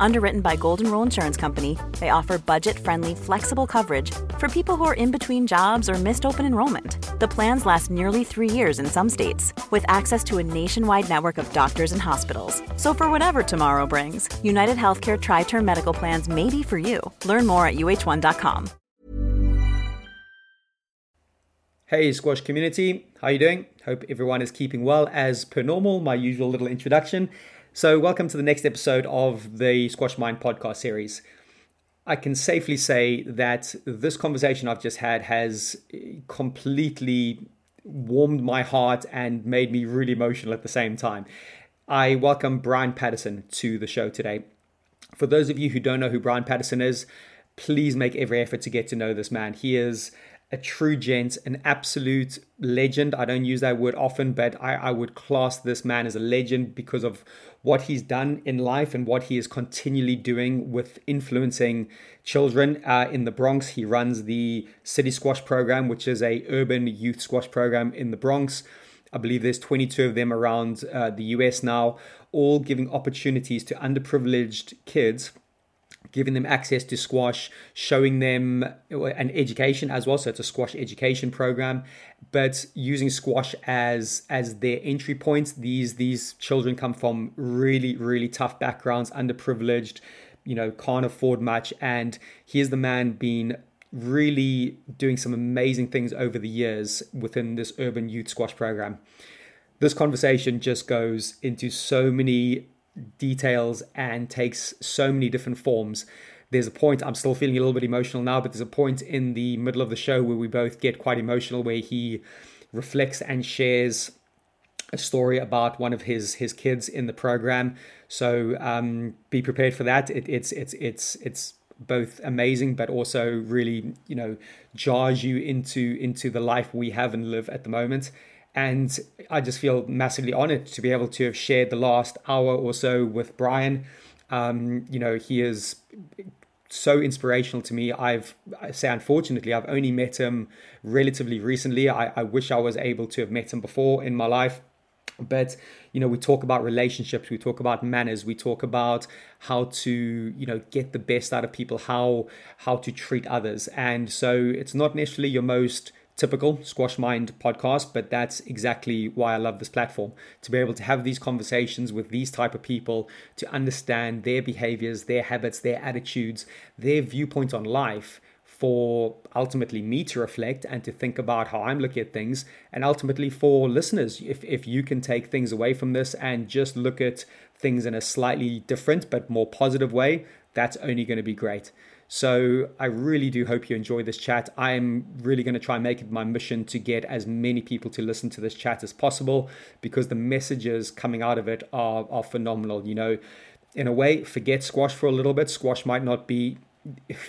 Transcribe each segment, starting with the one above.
Underwritten by Golden Rule Insurance Company, they offer budget friendly, flexible coverage for people who are in between jobs or missed open enrollment. The plans last nearly three years in some states, with access to a nationwide network of doctors and hospitals. So, for whatever tomorrow brings, United Healthcare Tri Term Medical Plans may be for you. Learn more at uh1.com. Hey Squash community, how you doing? Hope everyone is keeping well as per normal, my usual little introduction. So, welcome to the next episode of the Squash Mind podcast series. I can safely say that this conversation I've just had has completely warmed my heart and made me really emotional at the same time. I welcome Bryan Patterson to the show today. For those of you who don't know who Bryan Patterson is, please make every effort to get to know this man. He is a true gent, an absolute legend. I don't use that word often, but I, I would class this man as a legend because of what he's done in life and what he is continually doing with influencing children uh, in the Bronx. He runs the City Squash program, which is a urban youth squash program in the Bronx. I believe there's 22 of them around uh, the US now, all giving opportunities to underprivileged kids giving them access to squash, showing them uh, an education as well. So it's a squash education program, but using squash as as their entry points. These these children come from really really tough backgrounds, underprivileged, you know, can't afford much, and here's the man being really doing some amazing things over the years within this urban youth squash program. This conversation just goes into so many details and takes so many different forms. There's a point, I'm still feeling a little bit emotional now, but there's a point in the middle of the show where we both get quite emotional, where he reflects and shares a story about one of his his kids in the program. So um, be prepared for that. It, it's it's it's it's both amazing, but also really you know jars you into into the life we have and live at the moment. And I just feel massively honored to be able to have shared the last hour or so with Bryan. Um, you know, he is so inspirational to me. I've I say unfortunately I've only met him relatively recently. I, I wish I was able to have met him before in my life. but you know we talk about relationships we talk about manners we talk about how to you know get the best out of people how how to treat others and so it's not necessarily your most typical squash mind podcast but that's exactly why i love this platform to be able to have these conversations with these type of people to understand their behaviors their habits their attitudes their viewpoint on life for ultimately me to reflect and to think about how I'm looking at things, and ultimately for listeners, if, if you can take things away from this and just look at things in a slightly different but more positive way, that's only going to be great. So I really do hope you enjoy this chat. I'm really going to try and make it my mission to get as many people to listen to this chat as possible because the messages coming out of it are, are phenomenal. You know, in a way, forget squash for a little bit. Squash might not be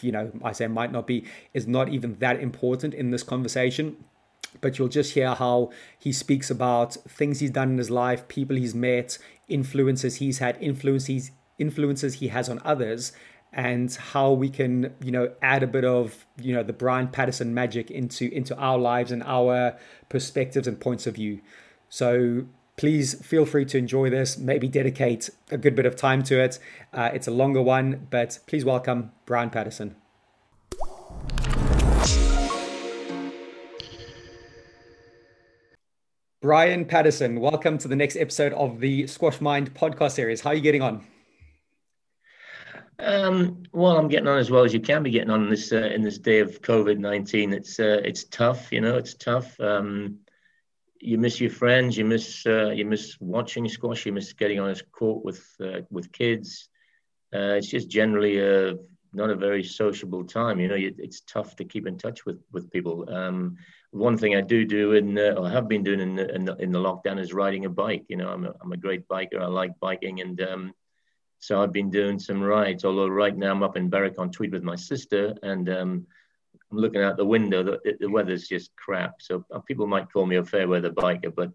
you know, I say might not be, is not even that important in this conversation. But you'll just hear how he speaks about things he's done in his life, people he's met, influences he's had, influences influences he has on others, and how we can, you know, add a bit of, you know, the Bryan Patterson magic into into our lives and our perspectives and points of view. So please feel free to enjoy this. Maybe dedicate a good bit of time to it. Uh, it's a longer one, but please welcome Bryan Patterson. Bryan Patterson, welcome to the next episode of the Squash Mind podcast series. How are you getting on? Um, well, I'm getting on as well as you can be getting on this uh, in this day of COVID nineteen. It's uh, it's tough, you know. It's tough. Um, you miss your friends, you miss uh, you miss watching squash, you miss getting on a court with uh, with kids. Uh, it's just generally a not a very sociable time. You know, it's tough to keep in touch with with people. Um, one thing I do do and uh, or have been doing in the, in the, in the lockdown is riding a bike. You know, I'm a, I'm a great biker. I like biking, and um, so I've been doing some rides. Although right now I'm up in Berwick-on-Tweed with my sister, and um, I'm looking out the window. The, the weather's just crap. So uh, people might call me a fair weather biker, but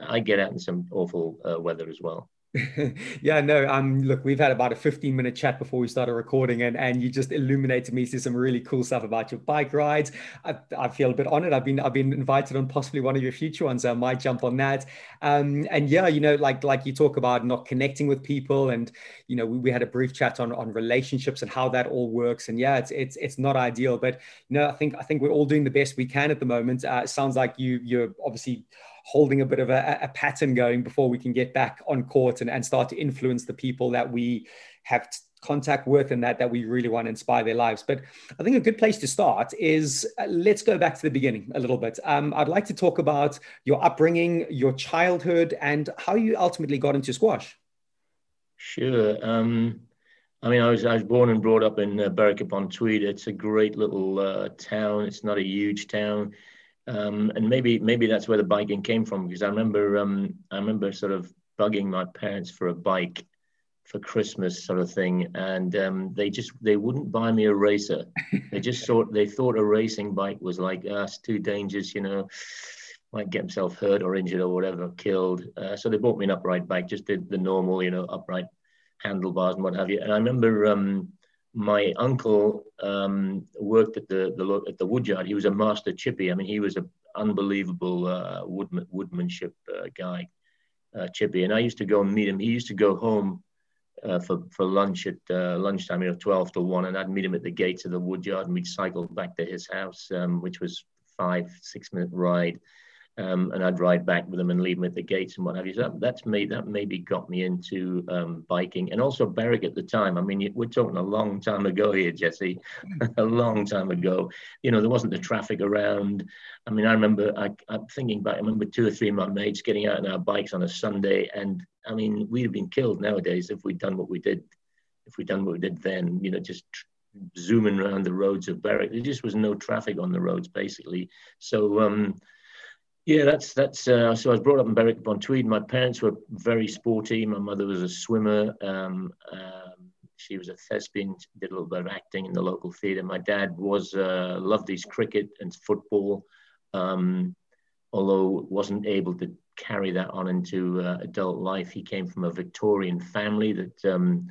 I get out in some awful uh, weather as well. yeah, no. Um, look, we've had about a 15 minute chat before we started recording, and and you just illuminated me to some really cool stuff about your bike rides. I, I feel a bit honored. I've been I've been invited on possibly one of your future ones. I might jump on that. Um, and yeah, you know, like like you talk about not connecting with people, and you know, we, we had a brief chat on on relationships and how that all works. And yeah, it's it's it's not ideal, but you know, I think I think we're all doing the best we can at the moment. Uh, it sounds like you you're obviously holding a bit of a, a pattern going before we can get back on court and, and start to influence the people that we have contact with and that that we really want to inspire their lives. But i think a good place to start is uh, let's go back to the beginning a little bit. Um, i'd like to talk about your upbringing your childhood and how you ultimately got into squash. Sure. Um, I mean, I was I was born and brought up in uh, Berwick upon Tweed. It's a great little uh, town. It's not a huge town um, and maybe maybe that's where the biking came from because I remember um, I remember sort of bugging my parents for a bike for Christmas sort of thing, and um, they just they wouldn't buy me a racer. They just thought they thought a racing bike was like us uh, too dangerous, you know, might get himself hurt or injured or whatever, killed. Uh, so they bought me an upright bike, just did the normal, you know, upright handlebars and what have you. And I remember um, my uncle um, worked at the, the at the woodyard. He was a master chippy. I mean, he was an unbelievable uh, woodman, woodmanship uh, guy, uh, chippy. And I used to go and meet him. He used to go home uh, for for lunch at uh, lunchtime, you know, twelve to one, and I'd meet him at the gates of the woodyard, and we'd cycle back to his house, um, which was five six minute ride um, and I'd ride back with them and leave them at the gates and what have you. So that, that's me. That maybe got me into um, biking and also Berwick at the time. I mean, we're talking a long time ago here, Jesse, a long time ago. You know, there wasn't the traffic around. I mean, I remember. I, am thinking back. I remember two or three of my mates getting out on our bikes on a Sunday, and I mean, we'd have been killed nowadays if we'd done what we did. If we'd done what we did then, you know, just zooming around the roads of Berwick. There just was no traffic on the roads, basically. So. Um, yeah, that's that's. Uh, so I was brought up in Berwick upon Tweed. My parents were very sporty. My mother was a swimmer. Um, um, she was a thespian. Did a little bit of acting in the local theatre. My dad was uh, loved his cricket and football, um, although wasn't able to carry that on into uh, adult life. He came from a Victorian family that um,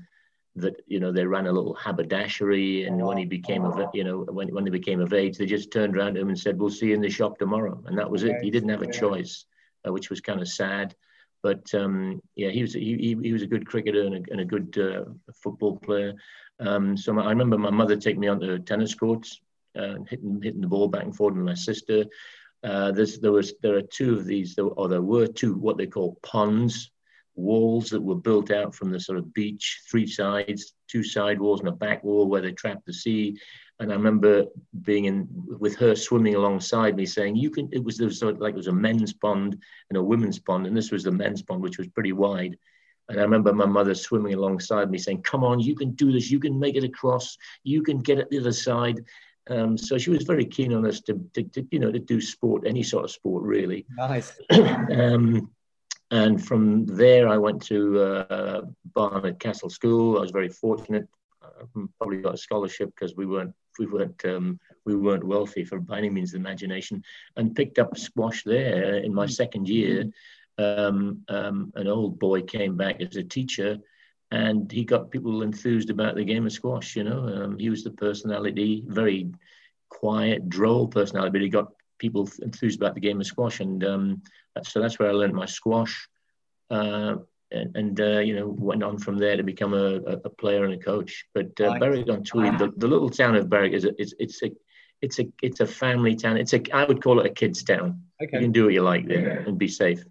that you know they ran a little haberdashery and when he became of you know when, when they became of age they just turned around to him and said we'll see you in the shop tomorrow. And that was it. He didn't have a choice uh, which was kind of sad. But um, yeah, he was he, he was a good cricketer and a, and a good uh, football player. Um, so my, I remember my mother taking me onto tennis courts, uh, hitting hitting the ball back and forth with my sister. Uh, there was there are two of these, or there were two what they call ponds, walls that were built out from the sort of beach, three sides, two side walls and a back wall where they trapped the sea. And I remember being in with her swimming alongside me, saying, "You can." It was there was sort of like it was a men's pond and a women's pond, and this was the men's pond, which was pretty wide. And I remember my mother swimming alongside me, saying, "Come on, you can do this. You can make it across. You can get at the other side." Um, so she was very keen on us to, to, to, you know, to do sport, any sort of sport, really. Nice. um, and from there, I went to uh, Barnard Castle School. I was very fortunate. I probably got a scholarship because we weren't we weren't um, we weren't wealthy for by any means of imagination, and picked up squash there in my second year. Um, um, an old boy came back as a teacher, and he got people enthused about the game of squash. You know, um, he was the personality, very quiet, droll personality, but he got people enthused about the game of squash, and um, so that's where I learned my squash. Uh, and, and uh, you know went on from there to become a, a player and a coach. But uh, Berwick on Tweed, the, the little town of Berwick is a, it's, it's a it's a it's a family town. It's a I would call it a kids town. Okay. You can do what you like there and be safe.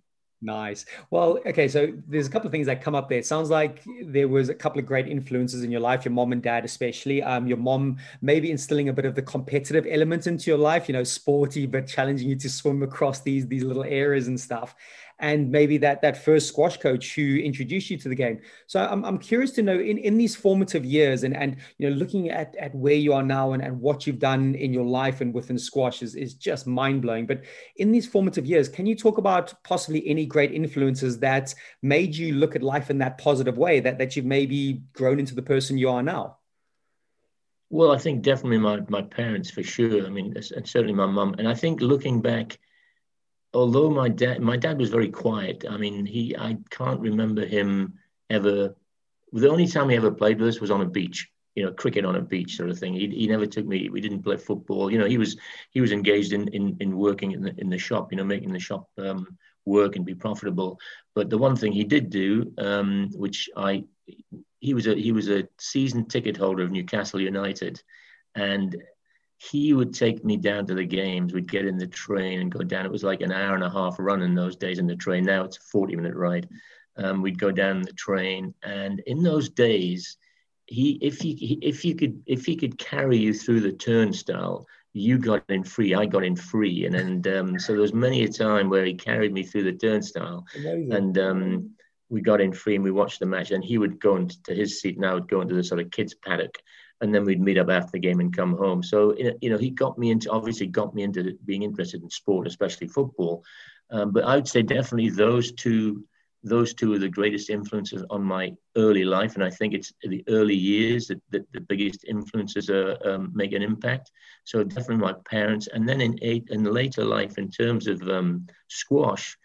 Nice. Well, okay, so there's a couple of things that come up there. Sounds like there was a couple of great influences in your life, your mom and dad especially. Um, your mom maybe instilling a bit of the competitive element into your life, you know, sporty but challenging you to swim across these these little areas and stuff and maybe that that first squash coach who introduced you to the game. So I'm, I'm curious to know in, in these formative years and and you know looking at, at where you are now and, and what you've done in your life and within squash is, is just mind blowing. But in these formative years, can you talk about possibly any great influences that made you look at life in that positive way that that you've maybe grown into the person you are now? Well, I think definitely my, my parents for sure. I mean, and certainly my mum. And I think looking back, although my dad my dad was very quiet. I mean, he I can't remember him ever. The only time he ever played with us was on a beach. You know, cricket on a beach sort of thing. He, he never took me. We didn't play football. You know, he was he was engaged in in, in working in the in the shop. You know, making the shop um, work and be profitable. But the one thing he did do, um, which I he was a he was a season ticket holder of Newcastle United, and he would take me down to the games. We'd get in the train and go down. It was like an hour and a half run in those days in the train. Now it's a 40 minute ride. Um, we'd go down the train, and in those days, he if he if you could if he could carry you through the turnstile, you got in free. I got in free, and and um, so there was many a time where he carried me through the turnstile, Amazing. and um, we got in free and we watched the match. And he would go into his seat, and I would go into the sort of kids paddock and then we'd meet up after the game and come home. So you know, he got me into obviously got me into being interested in sport, especially football. Um, but I would say definitely those two those two are the greatest influences on my early life, and I think it's the early years that, that the biggest influences are, um, make an impact. So definitely my parents, and then in eight in later life, in terms of um, squash,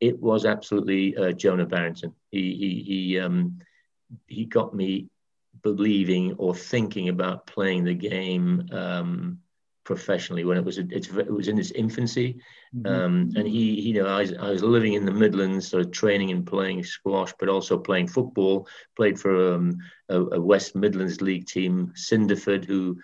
it was absolutely uh, Jonah Barrington. He he he um, he got me believing or thinking about playing the game um, professionally when it was it was in its infancy. Mm-hmm. Um, and he, you know, I was, I was living in the Midlands, sort of training and playing squash, but also playing football. Played for um, a, a, West Midlands League team, Cinderford, who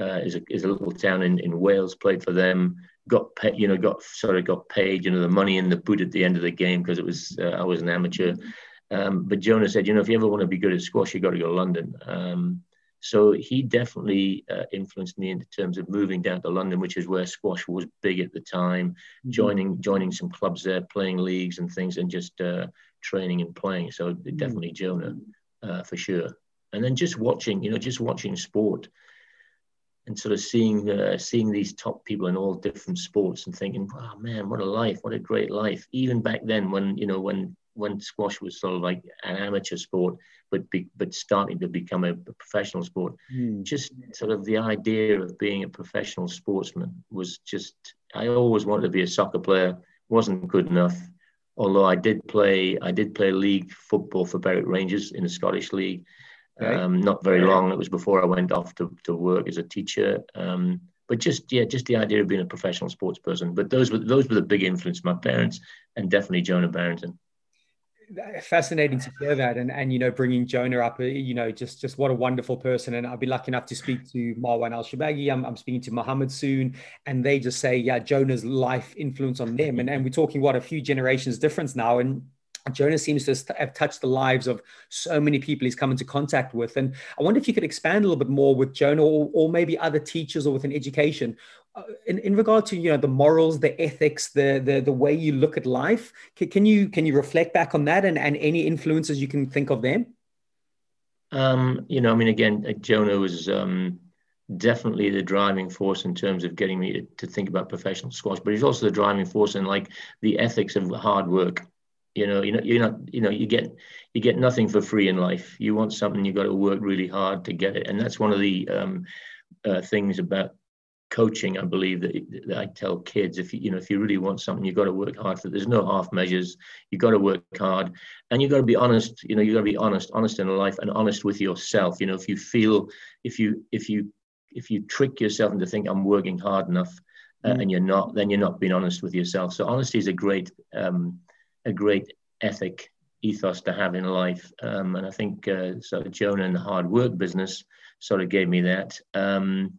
uh, is a is a little town in, in Wales. Played for them. Got paid, you know, got sort of got paid, you know, the money in the boot at the end of the game because it was uh, I was an amateur. Mm-hmm um, but Jonah said, you know, if you ever want to be good at squash, you got to go to London. Um, so he definitely uh, influenced me in terms of moving down to London, which is where squash was big at the time. Mm-hmm. Joining joining some clubs there, playing leagues and things, and just uh, training and playing. So mm-hmm. definitely Jonah uh, for sure. And then just watching, you know, just watching sport and sort of seeing uh, seeing these top people in all different sports and thinking, wow, man, what a life, what a great life. Even back then, when you know, when when squash was sort of like an amateur sport, but be, but starting to become a, professional sport. Mm. Just sort of the idea of being a professional sportsman was just. I always wanted to be a soccer player. wasn't good enough. Although I did play, I did play league football for Berwick Rangers in the Scottish League. Okay. Um, not very long. It was before I went off to, to work as a teacher. Um, but just yeah, just the idea of being a professional sports person. But those were those were the big influence. My parents and definitely Jonah Barrington. Fascinating to hear that and and you know bringing jonah up uh, you know just just what a wonderful person. And i'll be lucky enough to speak to marwan el shorbagy I'm, I'm speaking to muhammad soon. And they just say yeah jonah's life influence on them. And, and we're talking what a few generations difference now. And Jonah seems to have touched the lives of so many people he's come into contact with. And I wonder if you could expand a little bit more with Jonah or, or maybe other teachers or within education in, in regard to you know the morals the ethics the the, the way you look at life can, can you can you reflect back on that and, and any influences you can think of them um, you know i mean again uh, jonah was um, definitely the driving force in terms of getting me to, to, think about professional squash but he's also the driving force in like the ethics of hard work. You know you know you're not you know you get you get nothing for free in life. You want something you got to work really hard to get it. And that's one of the um, uh, things about coaching, I believe that, that, I tell kids if you, you know if you really want something, you've got to work hard for. It. There's no half measures. You've got to work hard, and you've got to be honest. You know, you've got to be honest, honest in life, and honest with yourself. You know, if you feel, if you if you if you trick yourself into think I'm working hard enough, uh, mm. and you're not, then you're not being honest with yourself. So honesty is a great um, a great ethic ethos to have in life, um, and I think uh, sort of Jonah and the hard work business sort of gave me that. Um,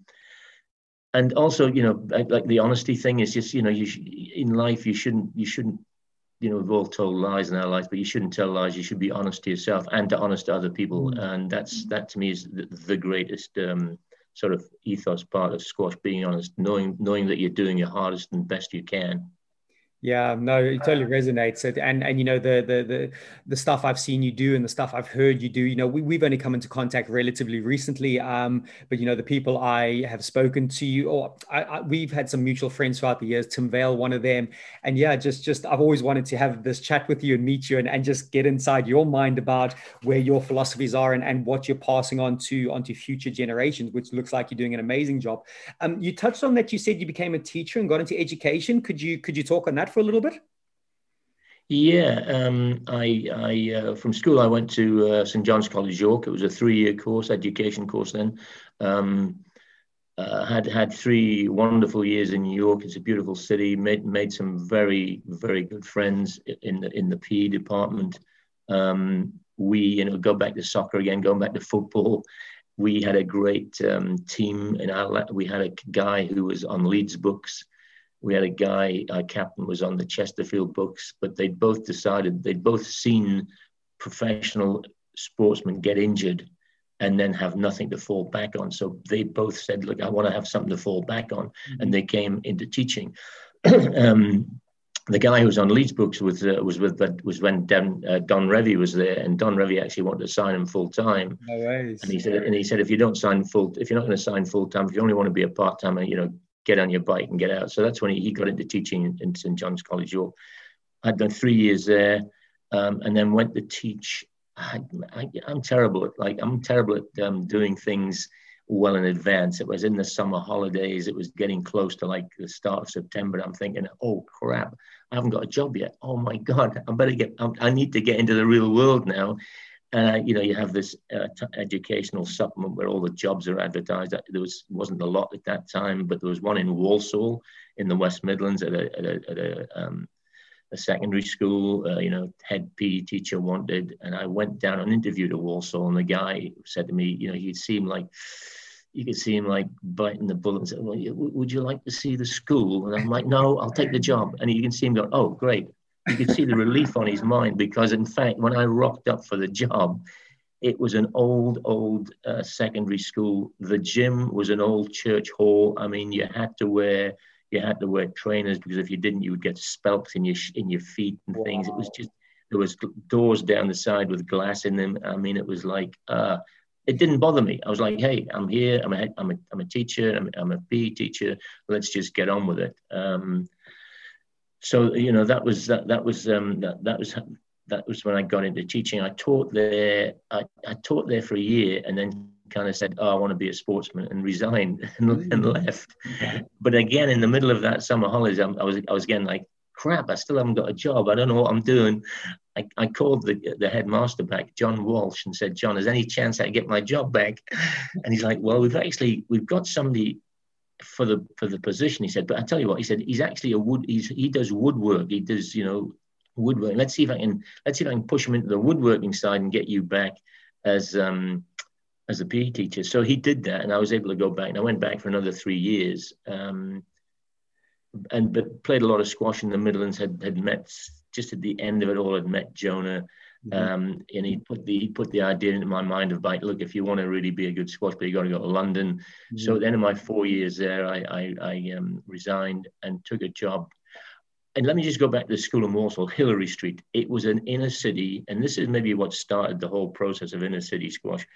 and also you know like the honesty thing is just you know you sh- in life you shouldn't you shouldn't you know we've all told lies in our lives but you shouldn't tell lies. You should be honest to yourself and to honest to other people. Mm. and that's that to me is the, the greatest um, sort of ethos part of squash being honest knowing knowing that you're doing your hardest and best you can yeah, no, it totally resonates. And and you know the the the the stuff I've seen you do and the stuff I've heard you do. You know, we we've only come into contact relatively recently. Um, but you know the people I have spoken to you, or I, I, we've had some mutual friends throughout the years. Tim Vale, one of them, and yeah, just just I've always wanted to have this chat with you and meet you and, and just get inside your mind about where your philosophies are and, and what you're passing on to onto future generations, which looks like you're doing an amazing job. Um, you touched on that. You said you became a teacher and got into education. Could you could you talk on that? For a little bit? Yeah, um, I, I uh, from school I went to uh, St John's College York. It was a three-year course, education course. Then um, uh, had had three wonderful years in New York. It's a beautiful city. Made made some very very good friends in the in the PE department. Um, we you know go back to soccer again, going back to football. We had a great um, team in our. We had a guy who was on Leeds books we had a guy, our captain was on the Chesterfield books, but they'd both decided, they'd both seen professional sportsmen get injured and then have nothing to fall back on. So they both said, look, I want to have something to fall back on. Mm-hmm. And they came into teaching. um, the guy who was on Leeds books was uh, was with was when Don, uh, Don Revie was there, and Don Revie actually wanted to sign him full time. No. And he said, and he said, if you don't sign full, if you're not going to sign full time, if you only want to be a part timer, you know, get on your bike and get out. So that's when he, got into teaching in, St John's College York. I'd done three years there, um, and then went to teach. I, am terrible at like I'm terrible at um, doing things well in advance. It was in the summer holidays. It was getting close to like the start of September. I'm thinking, oh crap, I haven't got a job yet. Oh my god, I better get. I need to get into the real world now. Uh, you know, you have this uh, t- educational supplement where all the jobs are advertised. There was wasn't a lot at that time, but there was one in Walsall in the West Midlands at a at a, at a, um, a secondary school. Uh, you know, head PE teacher wanted, and I went down and interviewed at Walsall, and the guy said to me, you know, he seemed like you could see him like biting the bullet and say, well, would you like to see the school? And I'm like, no, I'll take the job. And you can see him go, oh, great you could see the relief on his mind because, in fact, when I rocked up for the job, it was an old, old uh, secondary school. The gym was an old church hall. I mean, you had to wear you had to wear trainers because if you didn't, you would get spelks in your in your feet and wow. things. It was just there was doors down the side with glass in them. I mean, it was like uh, it didn't bother me. I was like, hey, I'm here. I'm a I'm a, I'm a teacher. I'm, I'm a PE teacher. Let's just get on with it. Um, so you know that was that that was um, that that was that was when I got into teaching. I taught there. I, I taught there for a year, and then kind of said, "Oh, I want to be a sportsman," and resigned and, and mm. left. But again, in the middle of that summer holidays, I, I was I was again like, "Crap! I still haven't got a job. I don't know what I'm doing." I, I called the the headmaster back, John Walsh, and said, "John, is any chance I get my job back?" And he's like, "Well, we've actually we've got somebody for the for the position. He said, but I tell you what, he said he's actually a wood. He's he does woodwork. He does you know woodworking. Let's see if I can let's see if I can push him into the woodworking side and get you back as um, as a PE teacher. So he did that, and I was able to go back. And I went back for another three years, um, and but played a lot of squash in the Midlands. Had had met just at the end of it all. Had met Jonah. Mm-hmm. Um, and he put the he put the idea into my mind of like, look, if you want to really be a good squash player, you got to go to London. Mm-hmm. So at the end of my four years there, I I, I um, resigned and took a job and let me just go back to the school in Walsall, Hillary Street. It was an inner city, and this is maybe what started the whole process of inner city squash.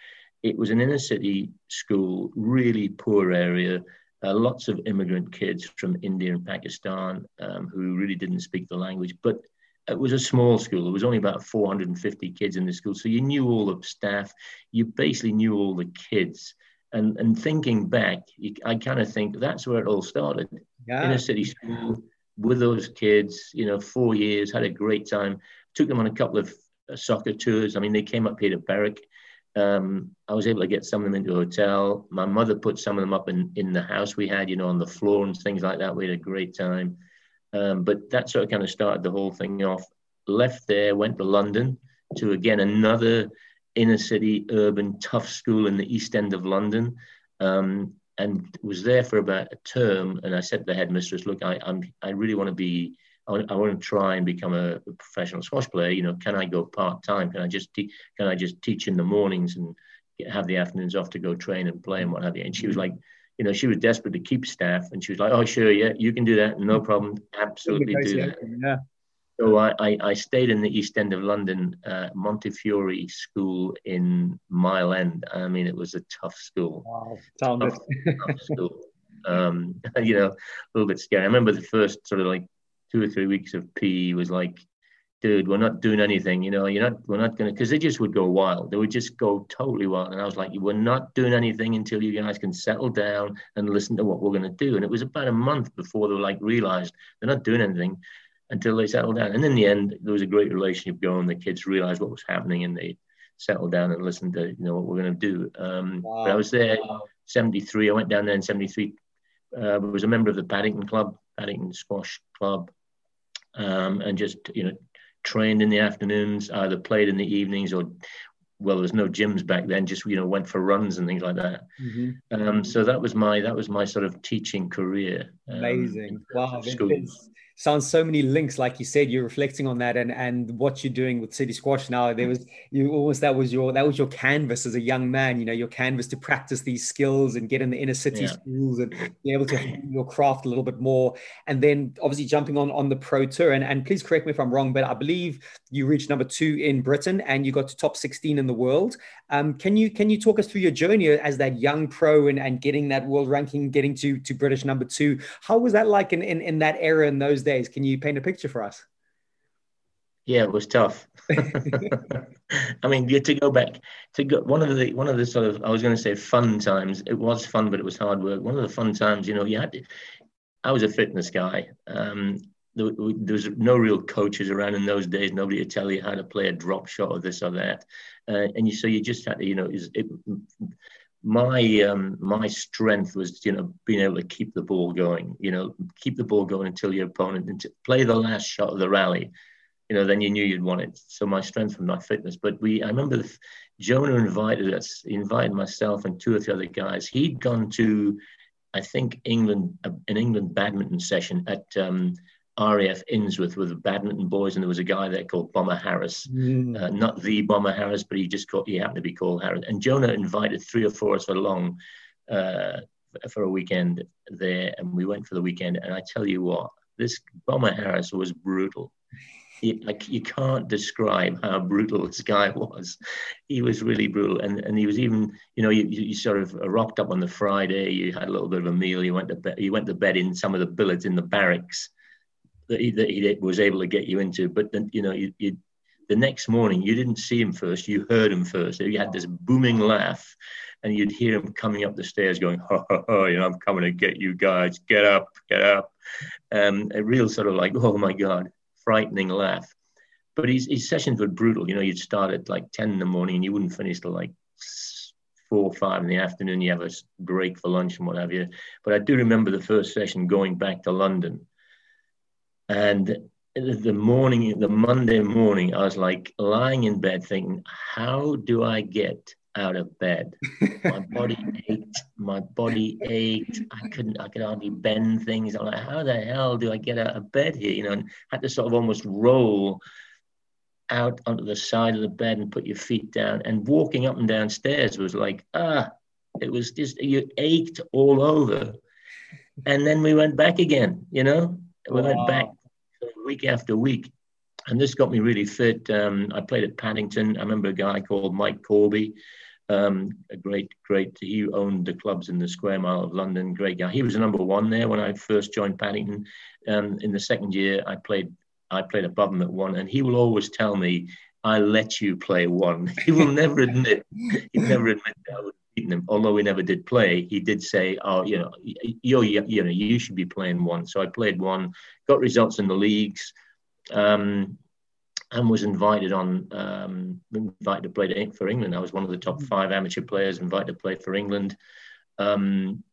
It was an inner city school, really poor area, uh, lots of immigrant kids from India and Pakistan um, who really didn't speak the language. But it was a small school. There was only about 450 kids in the school. So you knew all the staff. You basically knew all the kids. And, and thinking back, I kind of think that's where it all started. Yeah. Inner city school with those kids, you know, four years, had a great time. Took them on a couple of uh, soccer tours. I mean, they came up here to Berwick. Um, I was able to get some of them into a hotel. My mother put some of them up in, in the house we had, you know, on the floor and things like that. We had a great time. Um, but that sort of kind of started the whole thing off. Left there, went to London to again another inner city, urban, tough school in the east end of London. Um, and was there for about a term. And I said to the headmistress, "Look, I, I'm I really want to be." I want, to try and become a, professional squash player. You know, can I go part time? Can I just te- can I just teach in the mornings and have the afternoons off to go train and play and what have you? And she was like, you know, she was desperate to keep staff, and she was like, "Oh, sure, yeah, you can do that, no problem, absolutely do that." Yeah. So I, I, stayed in the East End of London, uh, Montefiore School in Mile End. I mean, it was a tough school. Wow, tough, tough school. Um, you know, a little bit scary. I remember the first sort of like two or three weeks of PE was like, dude, we're not doing anything. You know, you're not, we're not going to, because they just would go wild. They would just go totally wild. And I was like, we're not doing anything until you guys can settle down and listen to what we're going to do. And it was about a month before they were like realized they're not doing anything until they settled down. And in the end, there was a great relationship going. The kids realized what was happening and they settled down and listened to you know what we're going to do. Um, wow. But I was there wow. 73. I went down there in 73. Uh, I was a member of the Paddington Club, Paddington Squash Club, um, and just you know trained in the afternoons, either played in the evenings or well, there was no gyms back then. Just you know, went for runs and things like that. Mm-hmm. Um, so that was my that was my sort of teaching career. Um, Amazing! Wow, sounds so many links like you said you're reflecting on that and and what you're doing with city squash now there was you almost that was your that was your canvas as a young man you know your canvas to practice these skills and get in the inner city yeah. schools and be able to your craft a little bit more and then obviously jumping on on the pro tour and and please correct me if i'm wrong but i believe you reached number two in britain and you got to top 16 in the world um, can you can you talk us through your journey as that young pro and, and getting that world ranking, getting to to British number two? How was that like in, in, in that era in those days? Can you paint a picture for us? Yeah, it was tough. I mean, to go back to go, one of the one of the sort of I was going to say fun times. It was fun, but it was hard work. One of the fun times, you know, you had to. I was a fitness guy. Um, there, there, was no real coaches around in those days. Nobody to tell you how to play a drop shot or this or that. Uh, and you, so you just had to, you know, it, my um, my strength was, you know, being able to keep the ball going. You know, keep the ball going until your opponent until, play the last shot of the rally. You know, then you knew you'd won it. So my strength from my fitness. But we, I remember the, Jonah invited us, invited myself and two or three other guys. He'd gone to, I think England, an England badminton session at um, RAF Innsworth with the badminton boys, and there was a guy there called Bomber Harris, mm. uh, not the Bomber Harris, but he just called, he happened to be called Harris. And Jonah invited three or four of us along uh, for a weekend there, and we went for the weekend. And I tell you what, this Bomber Harris was brutal. He, like you can't describe how brutal this guy was. He was really brutal, and and he was even, you know, you, you sort of rocked up on the Friday. You had a little bit of a meal. You went to bed. You went to bed in some of the billets in the barracks that he, that he was able to get you into. But then, you know, you, you, the next morning, you didn't see him first, you heard him first. You had this booming laugh, and you'd hear him coming up the stairs going, ho, ho, ho, you know, I'm coming to get you guys, get up, get up. Um, a real sort of like, oh my God, frightening laugh. But his, his sessions were brutal. You know, you'd start at like 10 in the morning and you wouldn't finish till like four or five in the afternoon. You have a break for lunch and what have you. But I do remember the first session going back to London and the morning, the Monday morning, I was like lying in bed thinking, how do I get out of bed? My body ached. My body ached. I couldn't. I could hardly bend things. I'm like, how the hell do I get out of bed here? You know, and had to sort of almost roll out onto the side of the bed and put your feet down. And walking up and down stairs was like, ah, it was just you ached all over. And then we went back again. You know, we wow. went back week after week. And this got me really fit. Um, I played at Paddington. I remember a guy called Mike Corby, um, a great, great, he owned the clubs in the square mile of London, great guy. He was number one there when I first joined Paddington. Um, in the second year, I played, I played above him at one, and he will always tell me, I let you play one. He will never admit, he never admit that I. Although we never did play, he did say, "Oh, you know, you you know, you should be playing one." So I played one, got results in the leagues, um, and was invited on um, invited to play for England. I was one of the top five amateur players invited to play for England. Um,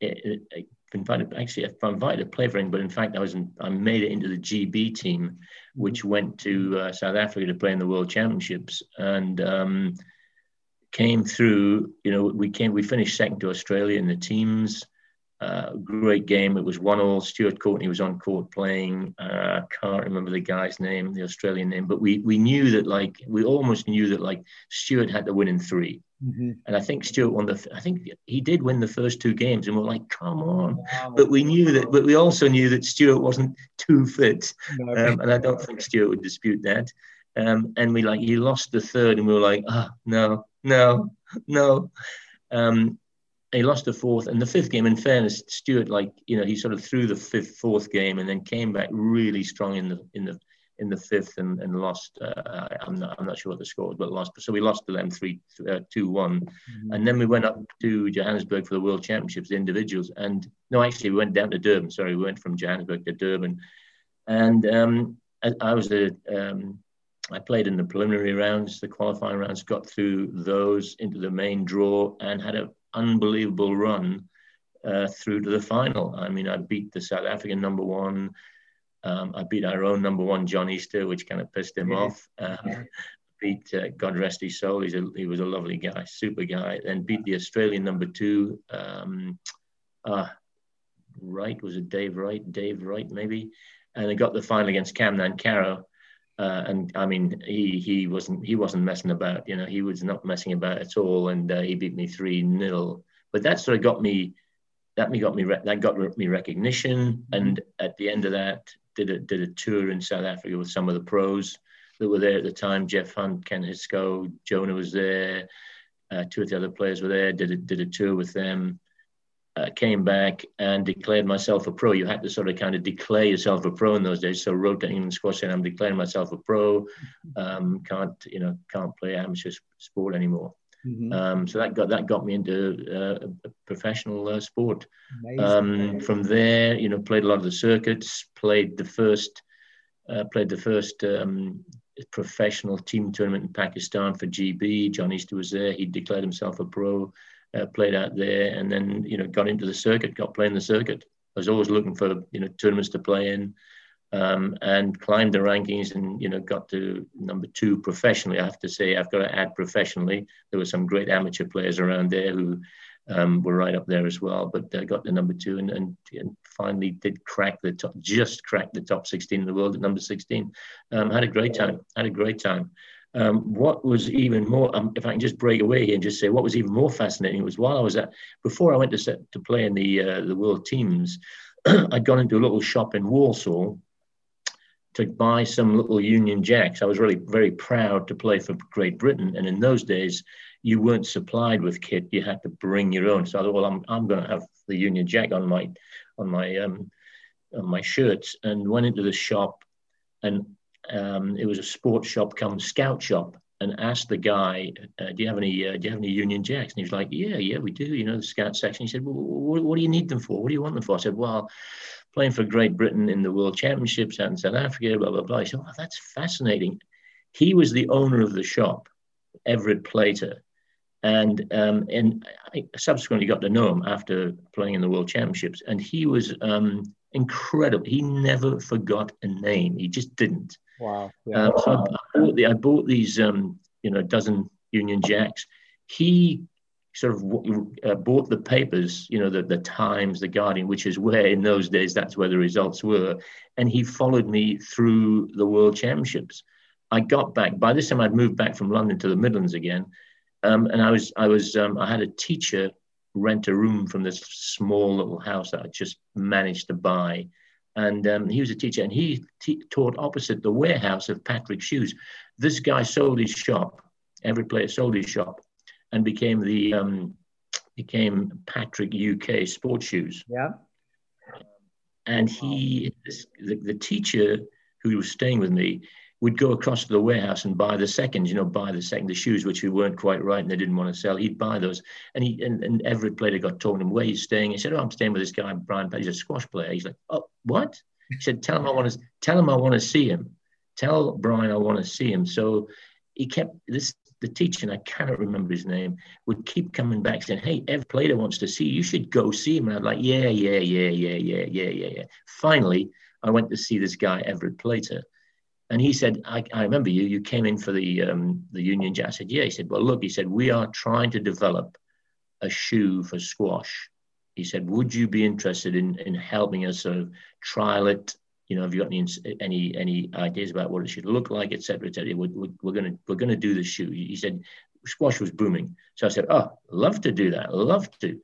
it, it, invited actually I'm invited to play for England, but in fact I was in, I made it into the GB team, which went to uh, South Africa to play in the World Championships, and um, came through. You know, we came, we finished second to Australia in the teams. Uh, great game. It was one all. Stuart Courtney was on court playing. Uh, can't remember the guy's name, the Australian name, but we we knew that like we almost knew that like Stuart had to win in 3 mm-hmm. and I think Stuart won the. I think he did win the first two games, and we're like, come on. Wow. But we knew that. But we also knew that Stuart wasn't too fit, no. um, and I don't think Stuart would dispute that. Um, and we like he lost the third, and we were like, ah, oh, no, no, no. Um, he lost the fourth and the fifth game. In fairness, Stuart, like you know, he sort of threw the fifth, fourth game, and then came back really strong in the in the in the fifth and, and lost. Uh, I'm not I'm not sure what the score was, but lost. So we lost to them three uh, two one, mm-hmm. and then we went up to Johannesburg for the World Championships, the individuals. And no, actually, we went down to Durban. Sorry, we went from Johannesburg to Durban, and um, I, I, was a um, I played in the preliminary rounds, the qualifying rounds, got through those into the main draw, and had an unbelievable run uh, through to the final. I mean, I beat the South African number one. Um, I beat our own number one, John Easter, which kind of pissed him yeah. off. Um, beat uh, God rest his soul. He's a, he was a lovely guy, super guy. Then beat the Australian number two. Um, uh, Wright was it Dave Wright? Dave Wright maybe. And I got the final against Cam Nankaro uh, and I mean, he he wasn't he wasn't messing about. You know, he was not messing about at all, and uh, he beat me three 0 But that sort of got me that me got me that got me recognition. And at the end of that, did a did a tour in South Africa with some of the pros that were there at the time. Geoff Hunt, Ken Hiscoe, Jonah was there. Uh, two of the other players were there. Did a, did a tour with them uh, came back and declared myself a pro. You had to sort of kind of declare yourself a pro in those days. So wrote to England Squash saying I'm declaring myself a pro. Um, can't you know can't play amateur sport anymore. Mm-hmm. Um, so that got that got me into uh, a professional uh, sport. Um, from there, you know, played a lot of the circuits. Played the first uh, played the first um, professional team tournament in Pakistan for GB. John Easter was there. He declared himself a pro uh, played out there, and then you know got into the circuit, got playing the circuit. I was always looking for you know tournaments to play in, um, and climbed the rankings, and you know got to number two professionally. I have to say, I've got to add professionally. There were some great amateur players around there who um, were right up there as well, but uh, got to number two, and, and, and finally did crack the top, just cracked the top 16 in the world at number 16. Um, had a great time. Had a great time. Um, what was even more, um, if I can just break away here and just say, what was even more fascinating was while I was at, before I went to set, to play in the uh, the world teams, I'd gone into a little shop in Walsall to buy some little Union Jacks. I was really very proud to play for Great Britain, and in those days, you weren't supplied with kit; you had to bring your own. So I thought, well, I'm I'm going to have the Union Jack on my on my um, on my shirts, and went into the shop, and um, it was a sports shop come scout shop and asked the guy, uh, "Do you have any? Uh, do you have any Union Jacks?" And he was like, "Yeah, yeah, we do. You know, the scout section." He said, well, what, what, do you need them for? What do you want them for?" I said, "Well, playing for Great Britain in the World Championships out in South Africa, blah blah blah." He said, "Oh, that's fascinating." He was the owner of the shop, Everett Plater, and um, and I subsequently got to know him after playing in the World Championships, and he was um, incredible. He never forgot a name. He just didn't. Wow. Yeah. Um, so I, bought the, I bought these, um, you know, dozen Union Jacks. He sort of uh, bought the papers, you know, the, the Times, the Guardian, which is where in those days that's where the results were. And he followed me through the World Championships. I got back. By this time, I'd moved back from London to the Midlands again, um, and I was I was um, I had a teacher rent a room from this small little house that I just managed to buy. And um, he was a teacher, and he t- taught opposite the warehouse of Patrick Shoes. This guy sold his shop. Ev Plater sold his shop, and became the um, became Patrick UK Sports Shoes. Yeah. And he, the, the teacher who was staying with me, would go across to the warehouse and buy the seconds, you know, buy the second the shoes, which we weren't quite right and they didn't want to sell. He'd buy those. And he and, and Ev Plater got told him where he's staying. He said, Oh, I'm staying with this guy, Bryan He's a squash player. He's like, Oh, what? He said, Tell him I want to tell him I want to see him. Tell Bryan I want to see him. So he kept this the teacher, and I cannot remember his name, would keep coming back saying, Hey, Ev Plater wants to see you. You should go see him. And I'm like, Yeah, yeah, yeah, yeah, yeah, yeah, yeah, yeah. Finally, I went to see this guy, Everett Plater and he said, I, I remember you, you came in for the, um, the Union Jack. I said, yeah. He said, well, look, he said, we are trying to develop a shoe for squash. He said, would you be interested in, in helping us sort of trial it? You know, have you got any, any, any ideas about what it should look like, et cetera, et cetera? We're, we're going to, we're to do the shoe. He said, squash was booming. So I said, oh, love to do that. Love to.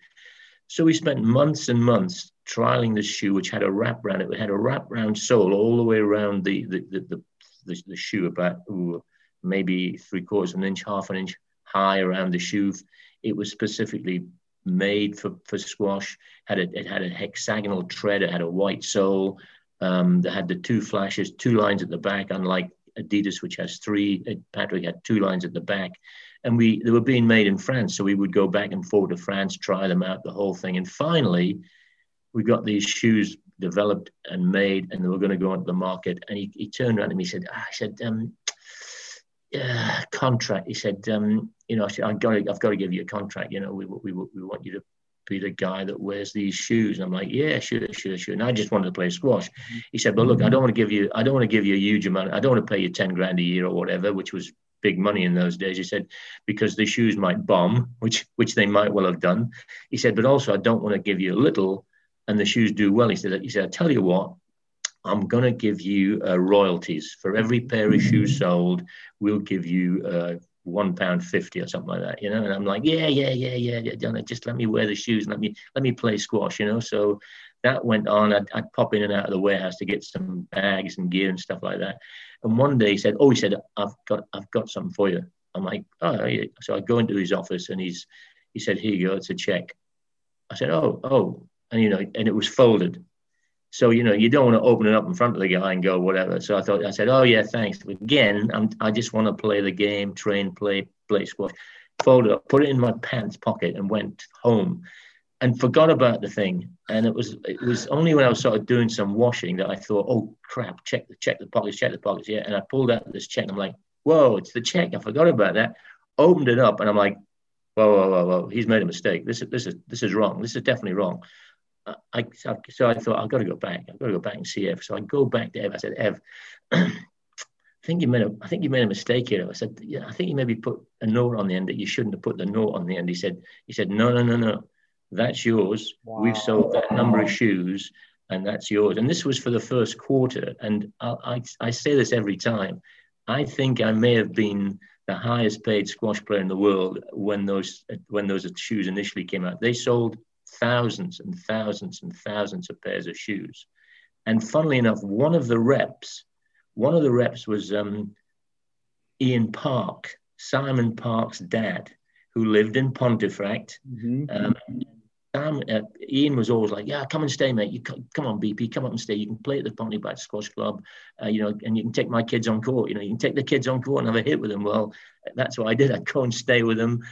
So we spent months and months trialing this shoe, which had a wrap around it. It had a wrap round sole all the way around the, the, the, the the, shoe about ooh, maybe three quarters of an inch, half an inch high around the shoe. It was specifically made for, for squash. Had a, it had a hexagonal tread. It had a white sole. Um, that had the two flashes, two lines at the back, unlike Adidas, which has three. Uh, Patrick had two lines at the back, and we they were being made in France. So we would go back and forth to France, try them out, the whole thing, and finally, we got these shoes developed and made, and they were going to go onto the market. And he, he turned around to me and said, ah, I said, um, uh, contract. He said, um, you know, I said, I've got, to, I've got to give you a contract. You know, we, we, we want you to be the guy that wears these shoes. And I'm like, yeah, sure, sure, sure. And I just wanted to play squash. Mm-hmm. He said, but look, I don't want to give you, I don't want to give you a huge amount. I don't want to pay you 10 grand a year or whatever, which was big money in those days. He said, because the shoes might bomb, which, which they might well have done. He said, but also I don't want to give you a little and the shoes do well. He said, he said, I tell you what, I'm going to give you uh, royalties for every pair of shoes sold. We'll give you uh, one pound fifty or something like that, you know. And I'm like, yeah, yeah, yeah, yeah, yeah. Just let me wear the shoes. And let me let me play squash, you know. So that went on. I'd, I'd pop in and out of the warehouse to get some bags and gear and stuff like that. And one day he said, "Oh, he said, I've got I've got something for you." I'm like, "Oh, yeah." so I go into his office and he's he said, "Here you go. It's a check." I said, "Oh, oh." And you know, and it was folded. So you know, you don't want to open it up in front of the guy and go whatever. So I thought I said, "Oh yeah, thanks." Again, I'm, I just want to play the game, train, play, play squash. Folded up, put it in my pants pocket, and went home, and forgot about the thing. And it was it was only when I was sort of doing some washing that I thought, "Oh crap! Check the check the pockets, check the pockets." Yeah, and I pulled out this check. And I'm like, "Whoa, it's the check! I forgot about that." Opened it up, and I'm like, "Whoa, whoa, whoa, whoa! He's made a mistake. This is this is this is wrong. This is definitely wrong." I, so I thought I've got to go back. I've got to go back and see Ev. So I go back to Ev. I said, Ev, I think you made a I think you made a mistake here. I said, yeah, I think you maybe put a note on the end that you shouldn't have put the note on the end. He said, he said, no, no, no, no, that's yours. Wow. We've sold that number of shoes, and that's yours. And this was for the first quarter. And I, I, I say this every time. I think I may have been the highest paid squash player in the world when those when those shoes initially came out. They sold thousands and thousands and thousands of pairs of shoes. And funnily enough, one of the reps, one of the reps was um, Ian Parke, Simon Parke's dad, who lived in Pontefract. Mm-hmm. Um, Sam, uh, Ian was always like, "Yeah, come and stay, mate. You come, come on, BP, come up and stay. You can play at the Pontefract Squash Club, uh, you know, and you can take my kids on court. You know, you can take the kids on court and have a hit with them." Well, that's what I did. I'd go and stay with them,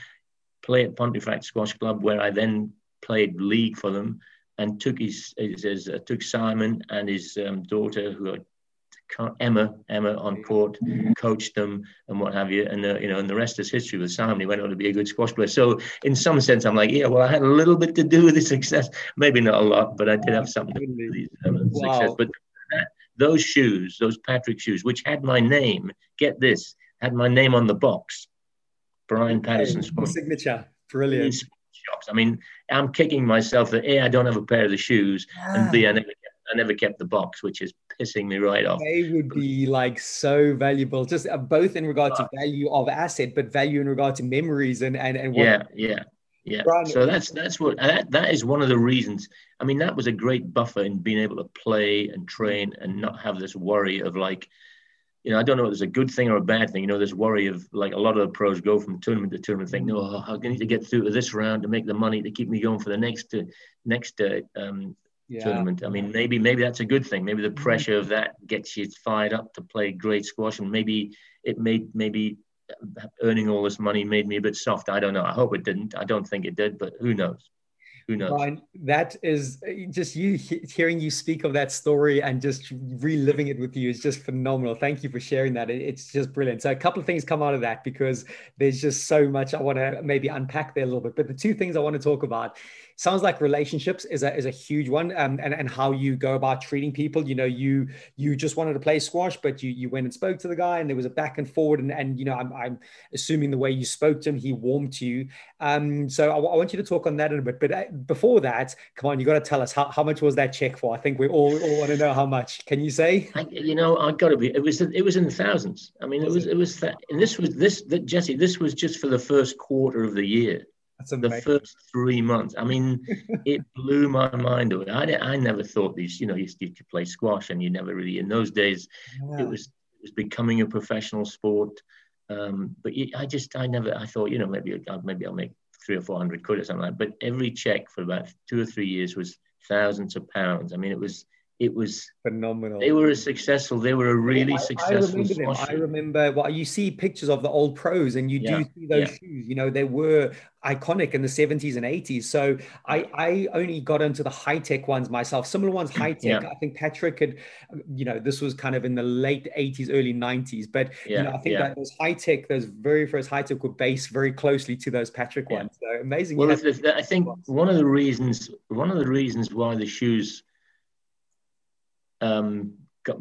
play at Pontefract Squash Club, where I then played league for them and took his, his, his uh, took Simon and his um, daughter, who are Emma, Emma on court, coached them and what have you, and uh, you know, and the rest is history. With Simon, he went on to be a good squash player. So in some sense, I'm like, yeah, well, I had a little bit to do with the success. Maybe not a lot, but I did have something to do with the um, wow. success. But that, those shoes, those Patrick shoes, which had my name, get this, had my name on the box, Bryan Patterson. Signature, brilliant. Shops. I mean, I'm kicking myself that a I don't have a pair of the shoes, and b I never I never kept the box, which is pissing me right off. They would be like so valuable, just uh, both in regard to value of asset, but value in regard to memories and and, and yeah, yeah, yeah. Bryan, so that's that's what that, that is one of the reasons. I mean, that was a great buffer in being able to play and train and not have this worry of like, you know, I don't know if it's a good thing or a bad thing. You know, this worry of like a lot of the pros go from tournament to tournament, think, no, oh, I need to get through to this round to make the money to keep me going for the next uh, next uh, um, yeah. tournament. I mean, maybe maybe that's a good thing. Maybe the mm-hmm. pressure of that gets you fired up to play great squash, and maybe it made maybe earning all this money made me a bit soft. I don't know. I hope it didn't. I don't think it did, but who knows? Who knows? That is uh, just you hearing you speak of that story and just reliving it with you is just phenomenal. Thank you for sharing that. It's just brilliant. So a couple of things come out of that because there's just so much I want to maybe unpack there a little bit. But the two things I want to talk about sounds like relationships is a, is a huge one um, and, and how you go about treating people. You know you you just wanted to play squash but you you went and spoke to the guy and there was a back and forward and, and you know I'm, I'm assuming the way you spoke to him he warmed to you. Um, so I, want you to talk on that a bit but uh, before that come on you got to tell us how, how much was that check for? I think we all, all want to know how much. Can you say? I, you know I got to be it was it was in the thousands. I mean it was it was and this was this that Jesse this was just for the first quarter of the year the first three months. I mean, it blew my mind away. I, I never thought these, you know, you, you could play squash and you never really, in those days, yeah. it was it was becoming a professional sport. Um, but I just, I never, I thought, you know, maybe, maybe I'll make three or 400 quid or something like that. But every check for about two or three years was thousands of pounds. I mean, it was, it was phenomenal. They were a successful. They were a really I, successful. I remember them. I remember. Well, you see pictures of the old pros, and you yeah. do see those yeah. shoes. You know, they were iconic in the 70s and 80s. So I, I only got into the Hi-Tec ones myself. Similar ones, Hi-Tec. Yeah. I think Patrick had, you know, this was kind of in the late 80s, early 90s. But you know, I think that those Hi-Tec, those very first Hi-Tec were based very closely to those Patrick ones. So amazing. Well, I think one of the reasons, one of the reasons why the shoes um, got,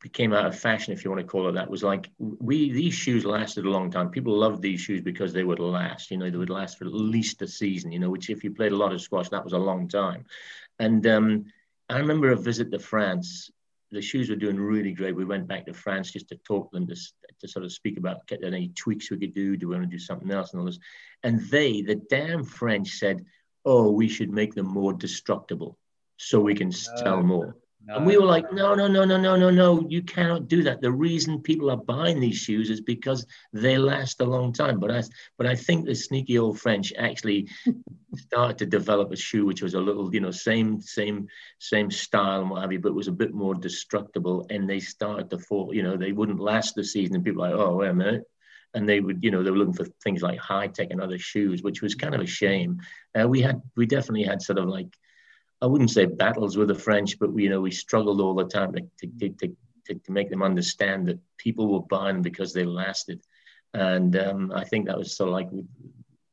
became out of fashion, if you want to call it that, was like we these shoes lasted a long time. People loved these shoes because they would last. You know, they would last for at least a season. You know, which if you played a lot of squash, that was a long time. And um, I remember a visit to France. The shoes were doing really great. We went back to France just to talk to them to, to sort of speak about get any tweaks we could do. Do we want to do something else and all this? And they, the damn French, said, "Oh, we should make them more destructible so we can sell more." No. And we were like, no, no, no, no, no, no, no, you cannot do that. The reason people are buying these shoes is because they last a long time. But I, but I think the sneaky old French actually started to develop a shoe which was a little, you know, same, same, same style and what have you, but was a bit more destructible. And they started to fall, you know, they wouldn't last the season. And people like, oh, wait a minute. And they would, you know, they were looking for things like Hi-Tec and other shoes, which was kind of a shame. Uh, we had, we definitely had sort of like I wouldn't say battles with the French, but we, you know, we struggled all the time to, to, to, to, to make them understand that people were buying because they lasted. And um, I think that was sort of like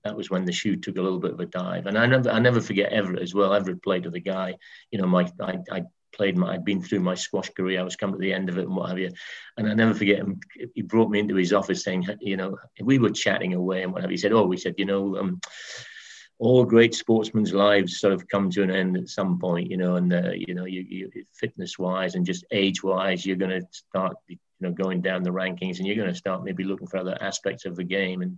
that was when the shoe took a little bit of a dive. And I never, I never forget Everett as well. Everett played with a guy, you know, my, I, I played my, I'd been through my squash career. I was coming to the end of it and what have you. And I never forget him. He brought me into his office saying, you know, we were chatting away and whatever. He said, oh, we said, you know, um, all great sportsmen's lives sort of come to an end at some point, you know, and uh, you know, you, you fitness wise and just age wise, you're going to start, you know, going down the rankings, and you're going to start maybe looking for other aspects of the game, and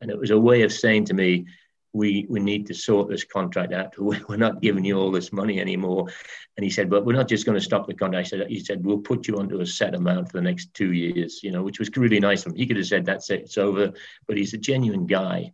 and it was a way of saying to me, we we need to sort this contract out. We're not giving you all this money anymore. And he said, but we're not just going to stop the contract. I said, he said, we'll put you onto a set amount for the next two years, you know, which was really nice of him. He could have said, that's it, it's over. But he's a genuine guy.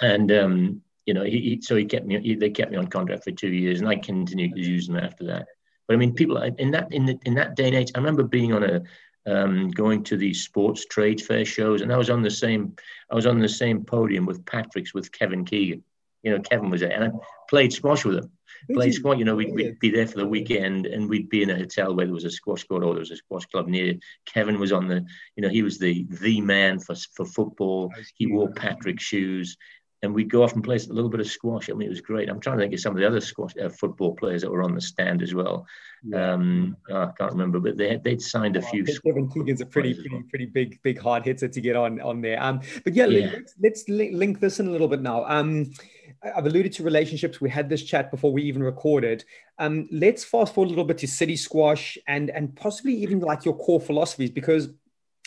and, um, you know, he, he, so he kept me, he, they kept me on contract for two years and I continued to use them after that. But I mean, people in that, in, the, in that day and age, I remember being on a, um, going to these sports trade fair shows, and I was on the same I was on the same podium with Patrick's with Kevin Keegan. You know, Kevin was there, and I played squash with him. play squash. You know, we'd, we'd, be there for the weekend, and we'd be in a hotel where there was a squash court or there was a squash club near. Kevin was on the, you know, he was the the man for for football. He wore Patrick shoes, and we'd go off and play a little bit of squash. I mean, it was great. I'm trying to think of some of the other squash uh, football players that were on the stand as well. Yeah. Um, oh, I can't remember, but they had, they'd signed a few. Kevin Keegan's a pretty, pretty, well. pretty big, big hard hitter to get on on there. Um, but yeah, yeah. let's, let's link this in a little bit now. Um, I've alluded to relationships. We had this chat before we even recorded. Um, let's fast forward a little bit to city squash and and possibly even like your core philosophies because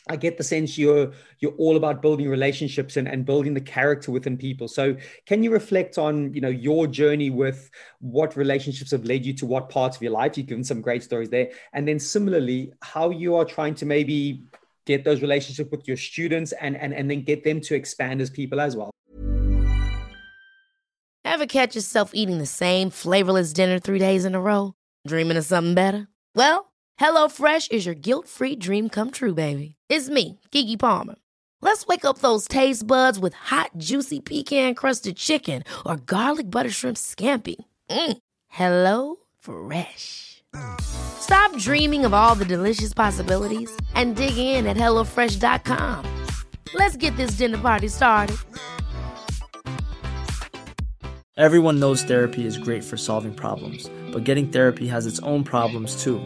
I get the sense you're you're all about building relationships and, and building the character within people. So can you reflect on you know your journey with what relationships have led you to what parts of your life? You've given some great stories there. And then similarly, how you are trying to maybe get those relationships with your students and and, and then get them to expand as people as well. Ever catch yourself eating the same flavorless dinner three days in a row? Dreaming of something better? Well, HelloFresh is your guilt-free dream come true, baby. It's me, Keke Palmer. Let's wake up those taste buds with hot, juicy pecan crusted chicken or garlic butter shrimp scampi. Mm. Hello Fresh. Stop dreaming of all the delicious possibilities and dig in at HelloFresh.com. Let's get this dinner party started. Everyone knows therapy is great for solving problems, but getting therapy has its own problems too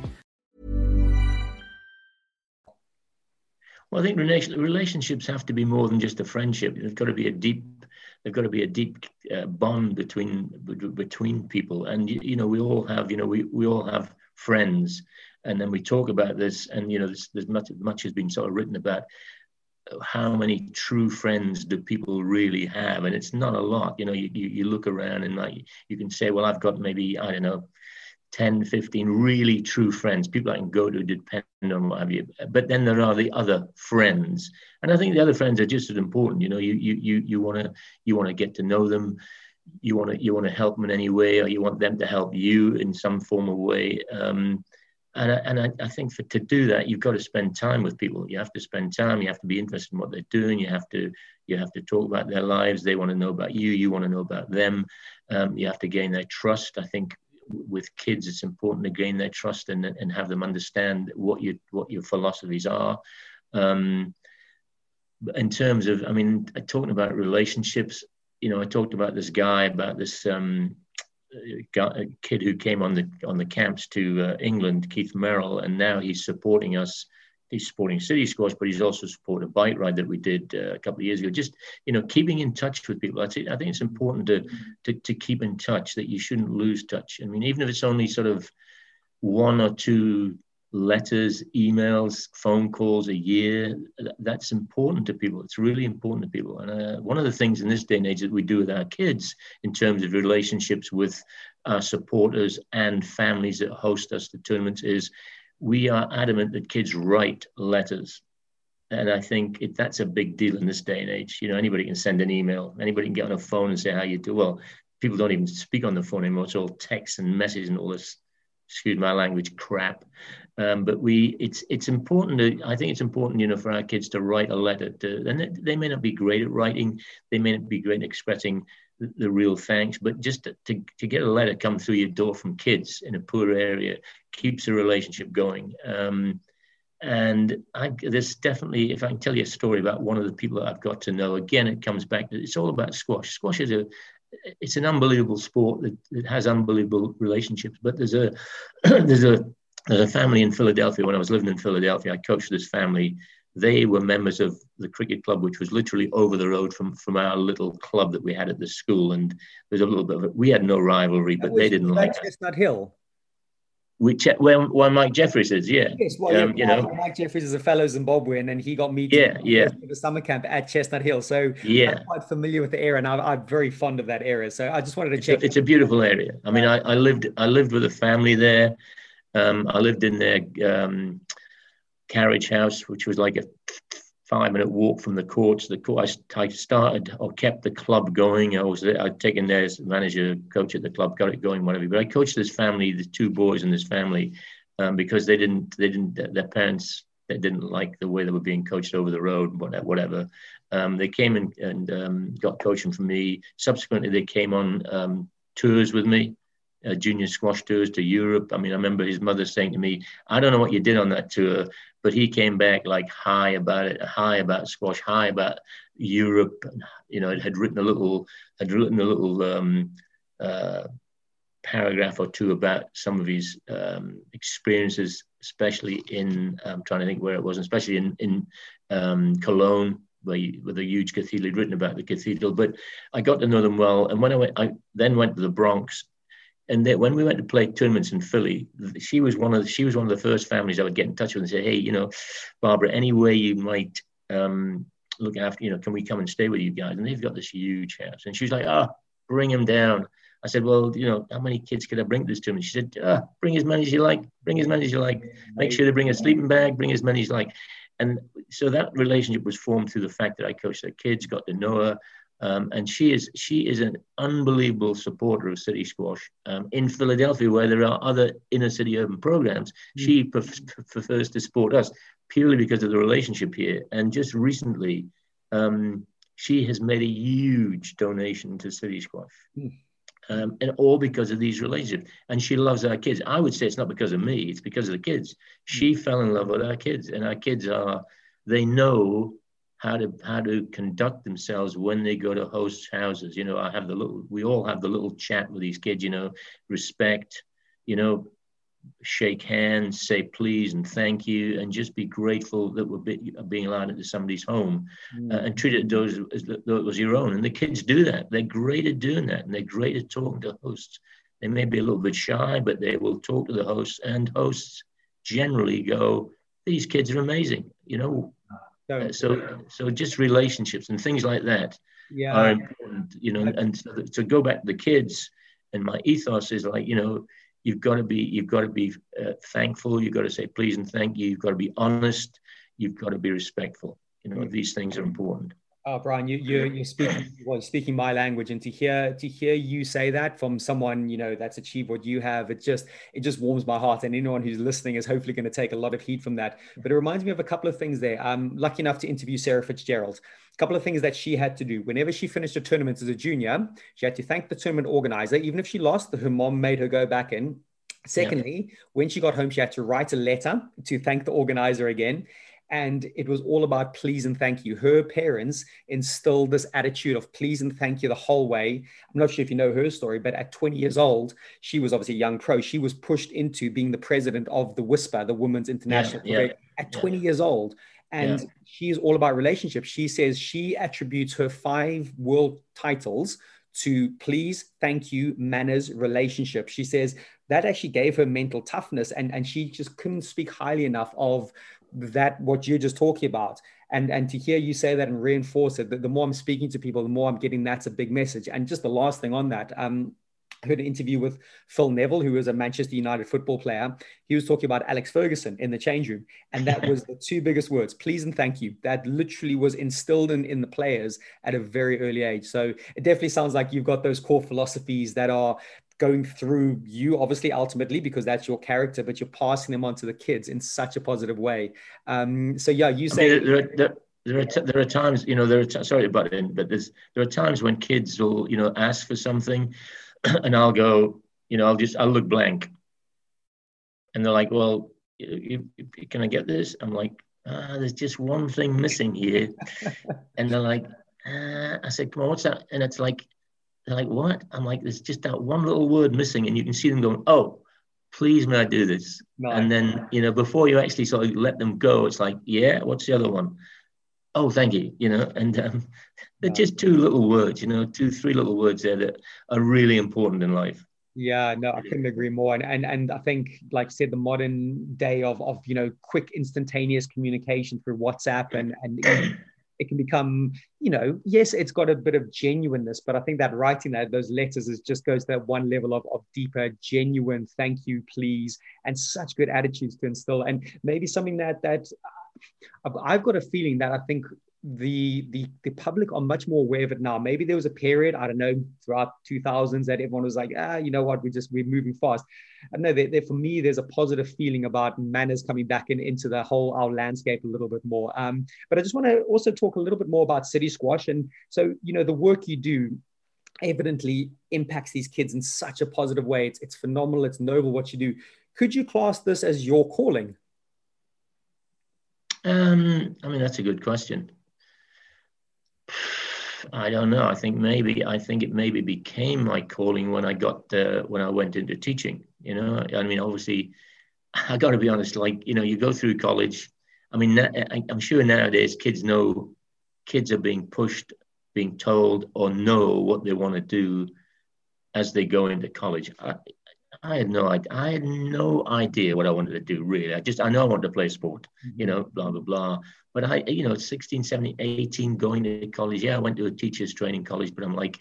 Well, I think relationships have to be more than just a friendship. There's got to be a deep, there's got to be a deep uh, bond between between people. And you know, we all have, you know, we we all have friends, and then we talk about this. And you know, there's, there's much much has been sort of written about how many true friends do people really have, and it's not a lot. You know, you you, you look around and like you can say, well, I've got maybe I don't know 10, 15 really true friends, people I can go to depend on what have you. But then there are the other friends. And I think the other friends are just as important. You know, you you you you wanna you wanna get to know them, you wanna you wanna help them in any way, or you want them to help you in some form of way. Um, and I, and I, I think for to do that, you've got to spend time with people. You have to spend time. You have to be interested in what they're doing. You have to you have to talk about their lives. They want to know about you. You want to know about them. Um, you have to gain their trust. I think with kids, it's important to gain their trust and, and have them understand what you what your philosophies are. Um, in terms of, I mean, talking about relationships, you know, I talked about this guy about this um, guy, kid who came on the on the camps to uh, England, Keith Merrill, and now he's supporting us he's supporting City Squash, but he's also supported a bike ride that we did uh, a couple of years ago. Just you know, keeping in touch with people. I think I think it's important to, to to keep in touch. That you shouldn't lose touch. I mean, even if it's only sort of one or two letters, emails, phone calls a year. That's important to people. It's really important to people. And uh, one of the things in this day and age that we do with our kids in terms of relationships with our supporters and families that host us the tournaments is we are adamant that kids write letters. And I think it, that's a big deal in this day and age. You know, anybody can send an email, anybody can get on a phone and say how you do. Well, people don't even speak on the phone anymore. It's all text and message and all this, excuse my language, crap. Um, but we, it's it's important to. I think it's important, you know, for our kids to write a letter. To, and they, they may not be great at writing. They may not be great at expressing the real thanks, but just to, to, to, get a letter come through your door from kids in a poor area keeps a relationship going. Um, and I, there's definitely, if I can tell you a story about one of the people that I've got to know, again, it comes back to it's all about squash. Squash is a, it's an unbelievable sport that, that has unbelievable relationships. But there's a, there's a, there's a family in Philadelphia. When I was living in Philadelphia, I coached this family they were members of the cricket club, which was literally over the road from, from our little club that we had at the school. And there's a little bit of it. We had no rivalry, but they didn't like Chestnut Hill. Which when when Mike Jeffries is, yeah, yes, well, um, yeah, you know, Mike Jeffries is a fellow Zimbabwean, and he got me to yeah, yeah. the summer camp at Chestnut Hill. So yeah, I'm quite familiar with the area, and I'm, I'm very fond of that area. So I just wanted to it's check. A, it's a beautiful area. I mean, I, I lived I lived with a family there. Um, I lived in their um, Carriage House, which was like a five minute walk from the courts. The court, I, started or kept the club going. I was I'd taken there as manager, coach at the club, got it going, whatever. But I coached this family, the two boys in this family, um, because they didn't, they didn't, their parents they didn't like the way they were being coached over the road, whatever. Um, they came and, and um, got coaching from me. Subsequently, they came on um, tours with me, uh, junior squash tours to Europe. I mean, I remember his mother saying to me, "I don't know what you did on that tour, but he came back like high about it, high about squash, high about Europe. You know, had written a little, had written a little um, uh, paragraph or two about some of his um, experiences, especially in I'm trying to think where it was, especially in in um, Cologne, where with a huge cathedral. He'd written about the cathedral, but I got to know them well. And when I went, I then went to the Bronx. And when we went to play tournaments in Philly, she was one of the, she was one of the first families I would get in touch with and say, "Hey, you know, Barbara, any way you might um, look after, you know, can we come and stay with you guys?" And they've got this huge house, and she was like, "Ah, oh, bring him down." I said, well, you know, how many kids could I bring this to? And she said, ah, bring as many as you like, bring as many as you like. Make sure they bring a sleeping bag, bring as many as you like. And so that relationship was formed through the fact that I coached their kids, got to know her. Um, and she is she is an unbelievable supporter of city squash um, in Philadelphia, where there are other inner city urban programs. Mm. She pref- prefers to support us purely because of the relationship here. And just recently, um, she has made a huge donation to city squash. Mm um, and all because of these relationships. And she loves our kids. I would say it's not because of me; it's because of the kids. She mm. fell in love with our kids, and our kids are they know how to how to conduct themselves when they go to host houses. You know, I have the little. We all have the little chat with these kids. You know, respect. You know, shake hands, say please and thank you, and just be grateful that we're be, being allowed into somebody's home mm. uh, and treat it as, as though it was your own. And the kids do that. They're great at doing that, and they're great at talking to hosts. They may be a little bit shy, but they will talk to the hosts, and hosts generally go, "These kids are amazing," you know. Uh, so, so just relationships and things like that yeah. are important, you know. And so to go back to the kids, and my ethos is like, you know, you've got to be you've got to be uh, thankful. You've got to say please and thank you. You've got to be honest. You've got to be respectful. You know these things are important Oh, Bryan, you, you're, you're speaking well, speaking my language, and to hear to hear you say that from someone you know that's achieved what you have, it just it just warms my heart. And anyone who's listening is hopefully going to take a lot of heat from that. But it reminds me of a couple of things there. I'm lucky enough to interview Sarah Fitz-Gerald. A couple of things that she had to do whenever she finished a tournament as a junior, she had to thank the tournament organizer, even if she lost. Her mom made her go back in. Secondly, yeah. when she got home, she had to write a letter to thank the organizer again and it was all about please and thank you. Her parents instilled this attitude of please and thank you the whole way. I'm not sure if you know her story, but at 20 years old, she was obviously a young pro. She was pushed into being the president of the WISPA, the Women's International yeah, yeah, at 20 yeah. years old. And she is all about relationships. She says she attributes her five world titles to please, thank you, manners, relationship. She says that actually gave her mental toughness and, and she just couldn't speak highly enough of that what you're just talking about and and to hear you say that and reinforce it the, the more i'm speaking to people the more i'm getting that's a big message and just the last thing on that um I heard an interview with Phil Neville, who was a Manchester United football player. He was talking about Alex Ferguson in the change room. And that was the two biggest words, please and thank you. That literally was instilled in, in the players at a very early age. So it definitely sounds like you've got those core philosophies that are going through you obviously ultimately because that's your character but you're passing them on to the kids in such a positive way. Um, so yeah you say I mean, there, are, there, there, are t- there are times you know there are t- sorry about it but there's there are times when kids will you know ask for something and i'll go you know i'll just i'll look blank. And they're like well you, you, can i get this? I'm like ah, there's just one thing missing here. And they're like ah. i said come on what's that? And it's like they're like, what? I'm like, there's just that one little word missing. And you can see them going, oh, please may I do this? Nice. And then, you know, before you actually sort of let them go, it's like, yeah, what's the other one? Oh, thank you. You know, and um, they're nice. just two little words, you know, two, three little words there that are really important in life. Yeah, no, I couldn't agree more. And and and I think, like I said, the modern day of of you know quick instantaneous communication through WhatsApp and and it can become, you know, yes, it's got a bit of genuineness, but I think that writing that those letters is just goes to that one level of, of deeper, genuine thank you, please, and such good attitudes to instill. And maybe something that that uh, I've got a feeling that I think the the the public are much more aware of it now. Maybe there was a period I don't know throughout 2000s that everyone was like, ah, you know what, we just we're moving fast. I know that for me, there's a positive feeling about manners coming back in, into the whole our landscape a little bit more. Um, but I just want to also talk a little bit more about City Squash, and so you know the work you do evidently impacts these kids in such a positive way. It's it's phenomenal. It's noble what you do. Could you class this as your calling? Um, I mean, that's a good question. I don't know. I think maybe I think it maybe became my calling when I got uh, when I went into teaching. You know, I mean, obviously, I got to be honest. Like you know, you go through college. I mean, I'm sure nowadays kids know kids are being pushed, being told, or know what they want to do as they go into college. I, I had no idea. I had no idea what I wanted to do really. I just I know I wanted to play sport, mm-hmm. you know, blah blah blah. But I, you know, 16, 17, 18, going to college. Yeah, I went to a teacher's training college, but I'm like,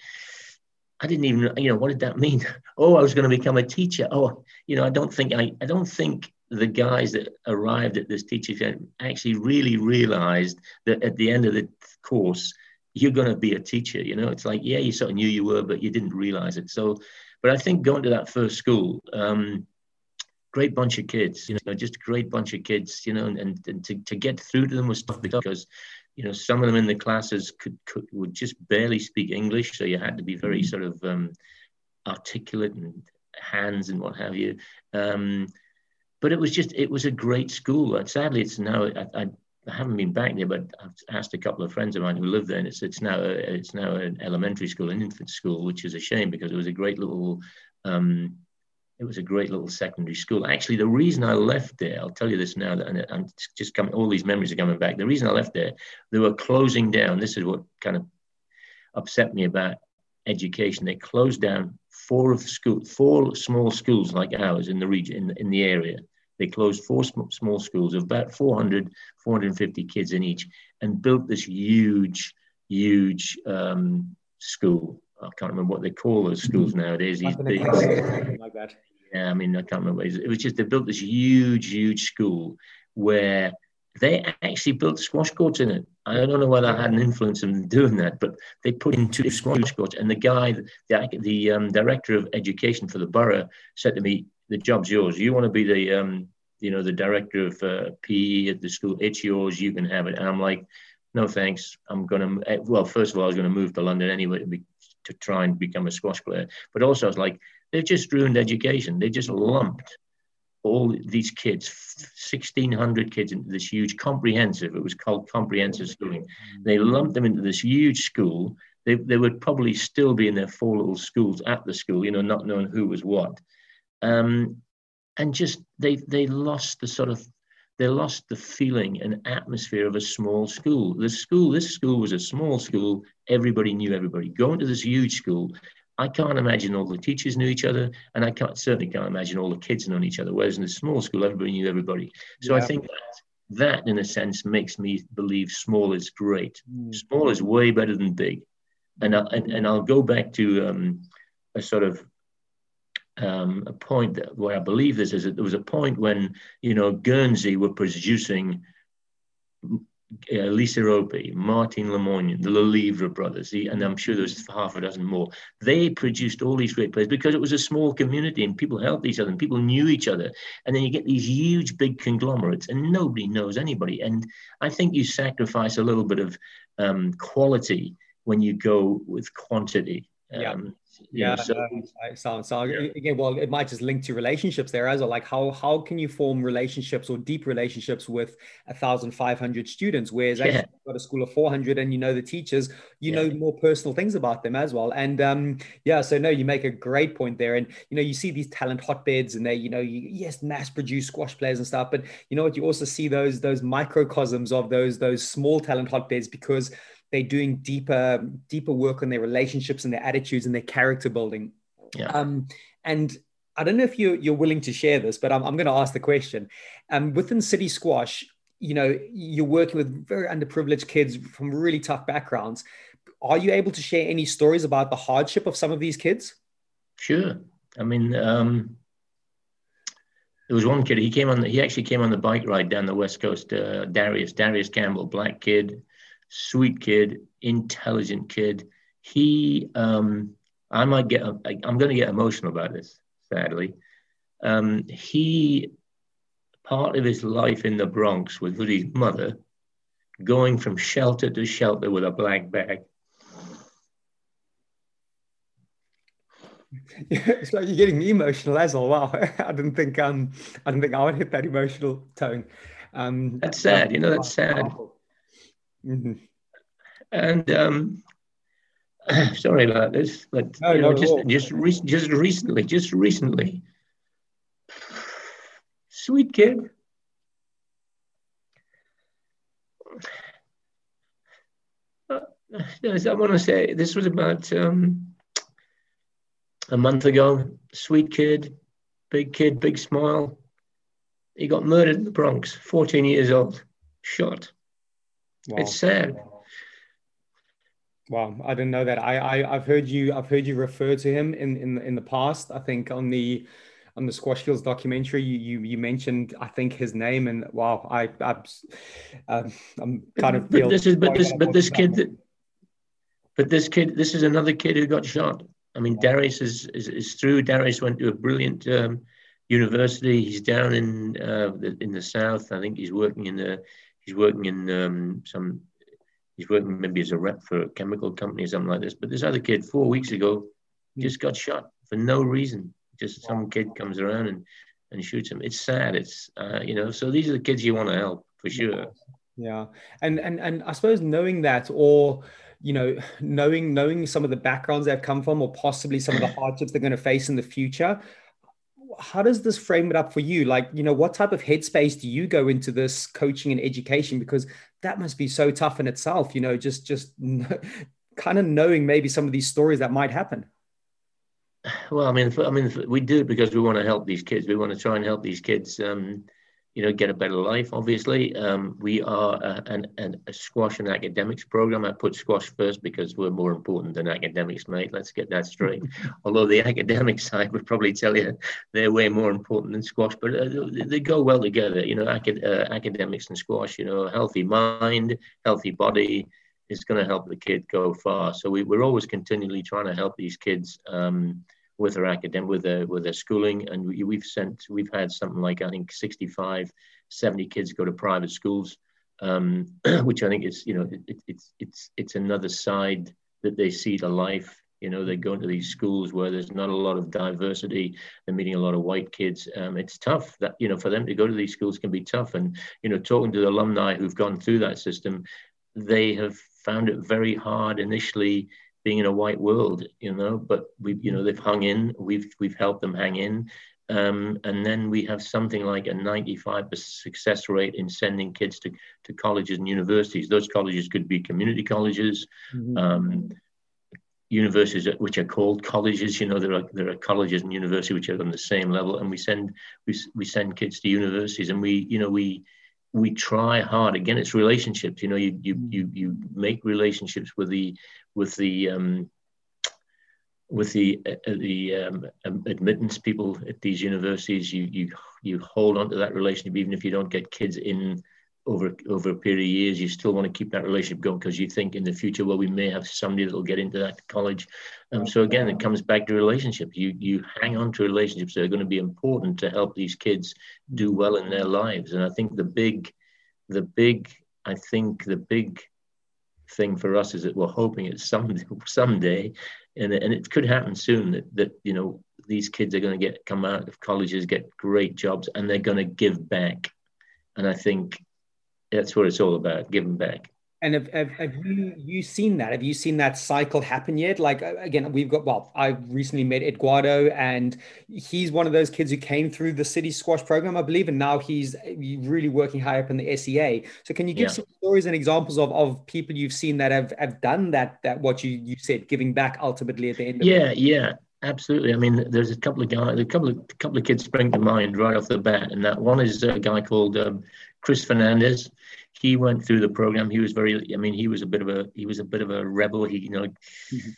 I didn't even, you know, what did that mean? Oh, I was going to become a teacher. Oh, you know, I don't think I, I don't think the guys that arrived at this teacher actually really realized that at the end of the course, you're going to be a teacher. You know, it's like, yeah, you sort of knew you were, but you didn't realize it. So, but I think going to that first school, um, great bunch of kids, you know, just a great bunch of kids, you know, and, and to, to get through to them was tough because, you know, some of them in the classes could, could would just barely speak English. So you had to be very sort of um, articulate and hands and what have you. Um, but it was just, it was a great school. And sadly, it's now, I, I, I haven't been back there, but I've asked a couple of friends of mine who live there, and it's it's now a, it's now an elementary school, an infant school, which is a shame because it was a great little um, it was a great little secondary school. Actually, the reason I left there, I'll tell you this now, and I'm just coming, all these memories are coming back. The reason I left there, they were closing down. This is what kind of upset me about education. They closed down four of the school, four small schools like ours in the region, in, in the area. They closed four small schools of about 400, 450 kids in each and built this huge, huge um, school. I can't remember what they call those schools nowadays. These big, like that. Yeah, I mean, I can't remember. It was just they built this huge, huge school where they actually built squash courts in it. I don't know whether I had an influence in doing that, but they put in two squash courts. And the guy, the, the um, director of education for the borough, said to me, "The job's yours. You want to be the, um, you know, the director of uh, PE at the school? It's yours. You can have it." And I'm like, "No, thanks. I'm gonna. Eh, well, first of all, I was going to move to London anyway to, be, to try and become a squash player, but also I was like." They've just ruined education. They just lumped all these kids, 1,600 kids into this huge comprehensive, it was called comprehensive schooling. They lumped them into this huge school. They, they would probably still be in their four little schools at the school, you know, not knowing who was what. Um, and just they they lost the sort of they lost the feeling and atmosphere of a small school. The school, this school was a small school. Everybody knew everybody. Going to this huge school, I can't imagine all the teachers knew each other, and I can't certainly can't imagine all the kids knowing each other. Whereas in a small school, everybody knew everybody. So yeah. I think that that, in a sense, makes me believe small is great. Mm. Small is way better than big, and I, and, and I'll go back to um, a sort of um, a point where I believe this is that there was a point when you know Guernsey were producing uh, Lisa Opie, Martin Lemoyne, the Lelievre brothers, and I'm sure there's half a dozen more. They produced all these great players because it was a small community and people helped each other and people knew each other. And then you get these huge, big conglomerates and nobody knows anybody. And I think you sacrifice a little bit of um, quality when you go with quantity. Yeah. Yeah, so, uh, sounds so yeah. again. Well, it might just link to relationships there as well. Like how how can you form relationships or deep relationships with a thousand five hundred students? Whereas yeah. actually you've got a school of four hundred and you know the teachers, you yeah. know more personal things about them as well. And um, yeah, so no, you make a great point there. And you know, you see these talent hotbeds, and they, you know, you, yes, mass produce squash players and stuff. But you know what? You also see those those microcosms of those those small talent hotbeds because they're doing deeper deeper work on their relationships and their attitudes and their character building. Yeah. um, and i don't know if you're, you're willing to share this but i'm, I'm going to ask the question. Um, within city squash you know you're working with very underprivileged kids from really tough backgrounds. Are you able to share any stories about the hardship of some of these kids? Sure. I mean um, there was one kid he came on the, he actually came on the bike ride down the west coast uh, darius darius campbell black kid sweet kid intelligent kid he um, i might get i'm going to get emotional about this sadly um, he part of his life in the Bronx was with his mother, going from shelter to shelter with a black bag. it's like you're getting me emotional as well. Wow, I didn't think um I didn't think I would hit that emotional tone. Um, that's sad, you know. That's sad. Mm-hmm. And um, sorry about this, but no, you know, just just re- just recently, just recently, Sweet kid. Uh, I want to say this was about um, a month ago. Sweet kid, big kid, big smile. He got murdered in the Bronx, 14 years old, shot. Wow. It's sad. Wow, I didn't know that. I, I I've heard you I've heard you refer to him in in in the past. I think on the on the Squash Skills documentary, you you, you mentioned I think his name, and wow, I, I um, I'm kind of. But this is but this but this kid, that, but this kid, this is another kid who got shot. I mean, Darius is is, is through. Darius went to a brilliant um, university. He's down in uh, the, in the south. I think he's working in the he's working in um, some. He's working maybe as a rep for a chemical company or something like this. But this other kid, four weeks ago, hmm. just got shot for no reason just some kid comes around and and shoots him. It's sad. It's uh, you know. So these are the kids you want to help for sure. Yeah, and and and I suppose knowing that, or you know, knowing knowing some of the backgrounds they've come from, or possibly some of the hardships they're going to face in the future. How does this frame it up for you? Like, you know, what type of headspace do you go into this coaching and education? Because that must be so tough in itself. You know, just just kind of knowing maybe some of these stories that might happen. Well, I mean, I mean, we do it because we want to help these kids. We want to try and help these kids, um, you know, get a better life. Obviously, um, we are a, an, an, a squash and academics program. I put squash first because we're more important than academics, mate. Let's get that straight. Although the academic side would probably tell you they're way more important than squash, but uh, they go well together. You know, acad- uh, academics and squash. You know, healthy mind, healthy body is going to help the kid go far. So we, we're always continually trying to help these kids um, with their academic, with their with their schooling, and we, we've sent, we've had something like I think 65, 70 kids go to private schools, um, which I think is you know it, it's it's it's another side that they see to life. You know, they go into these schools where there's not a lot of diversity. They're meeting a lot of white kids. Um, it's tough that, you know, for them to go to these schools can be tough. And, you know, talking to the alumni who've gone through that system, they have found it very hard initially being in a white world, you know, but we, you know, they've hung in. We've we've helped them hang in, um, and then we have something like a 95% success rate in sending kids to, to colleges and universities. Those colleges could be community colleges, mm-hmm. um, universities which are called colleges. You know, there are there are colleges and universities which are on the same level, and we send we we send kids to universities, and we you know we we try hard. Again it's relationships you know you you you, you make relationships with the with the um, with the uh, the um, admittance people at these universities. You you you hold on to that relationship even if you don't get kids in over over a period of years you still want to keep that relationship going because you think in the future well we may have somebody that will get into that college. Um, so again it comes back to relationships. You you hang on to relationships that are going to be important to help these kids do well in their lives. And i think the big the big i think the big thing for us is that we're hoping it's some someday and, and it could happen soon that, that you know these kids are going to get come out of colleges get great jobs and they're going to give back. And i think that's what it's all about, giving back. And have, have, have, you you seen that? Have you seen that cycle happen yet? Like again, we've got well, I recently met Eduardo, and he's one of those kids who came through the city squash program, I believe, and now he's really working high up in the SEA. So can you give yeah. some stories and examples of, of people you've seen that have, have done that that what you you said, giving back ultimately at the end? yeah, yeah. Absolutely. I mean, there's a couple of guys, a couple of a couple of kids spring to mind right off the bat, and that one is a guy called um, Chris Fernandez, he went through the program. He was very, I mean, he was a bit of a, he was a bit of a rebel. He, you know, mm-hmm.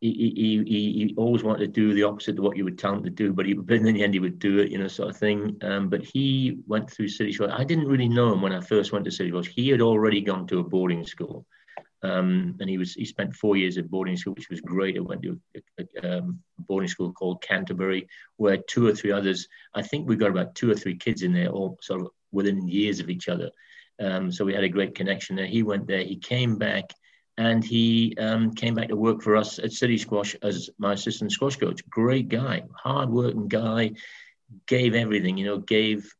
he, he, he, he always wanted to do the opposite of what you would tell him to do, but he, but in the end, he would do it, you know, sort of thing. Um, but he went through City Squash. I didn't really know him when I first went to City Squash. He had already gone to a boarding school. Um, and he was he spent four years at boarding school, which was great. I went to a, a, um, boarding school called Canterbury, where two or three others. I think we got about two or three kids in there, all sort of within years of each other. Um, so we had a great connection there. He went there. He came back, and he um, came back to work for us at City Squash as my assistant squash coach. Great guy, hard-working guy, gave everything. You know, gave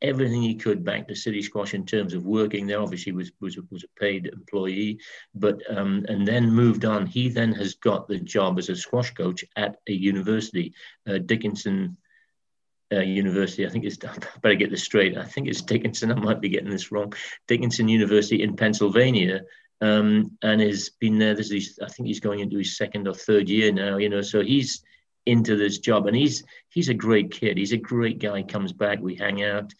everything he could back to City Squash in terms of working there. Obviously, was was was a paid employee, but um, and then moved on. He then has got the job as a squash coach at a university, uh, Dickinson. Uh, university, I think it's I better get this straight. I think it's Dickinson. I might be getting this wrong. Dickinson University in Pennsylvania, um, and has been there. This is, I think he's going into his second or third year now. You know, so he's into this job. And he's he's a great kid. He's a great guy. He comes back, we hang out.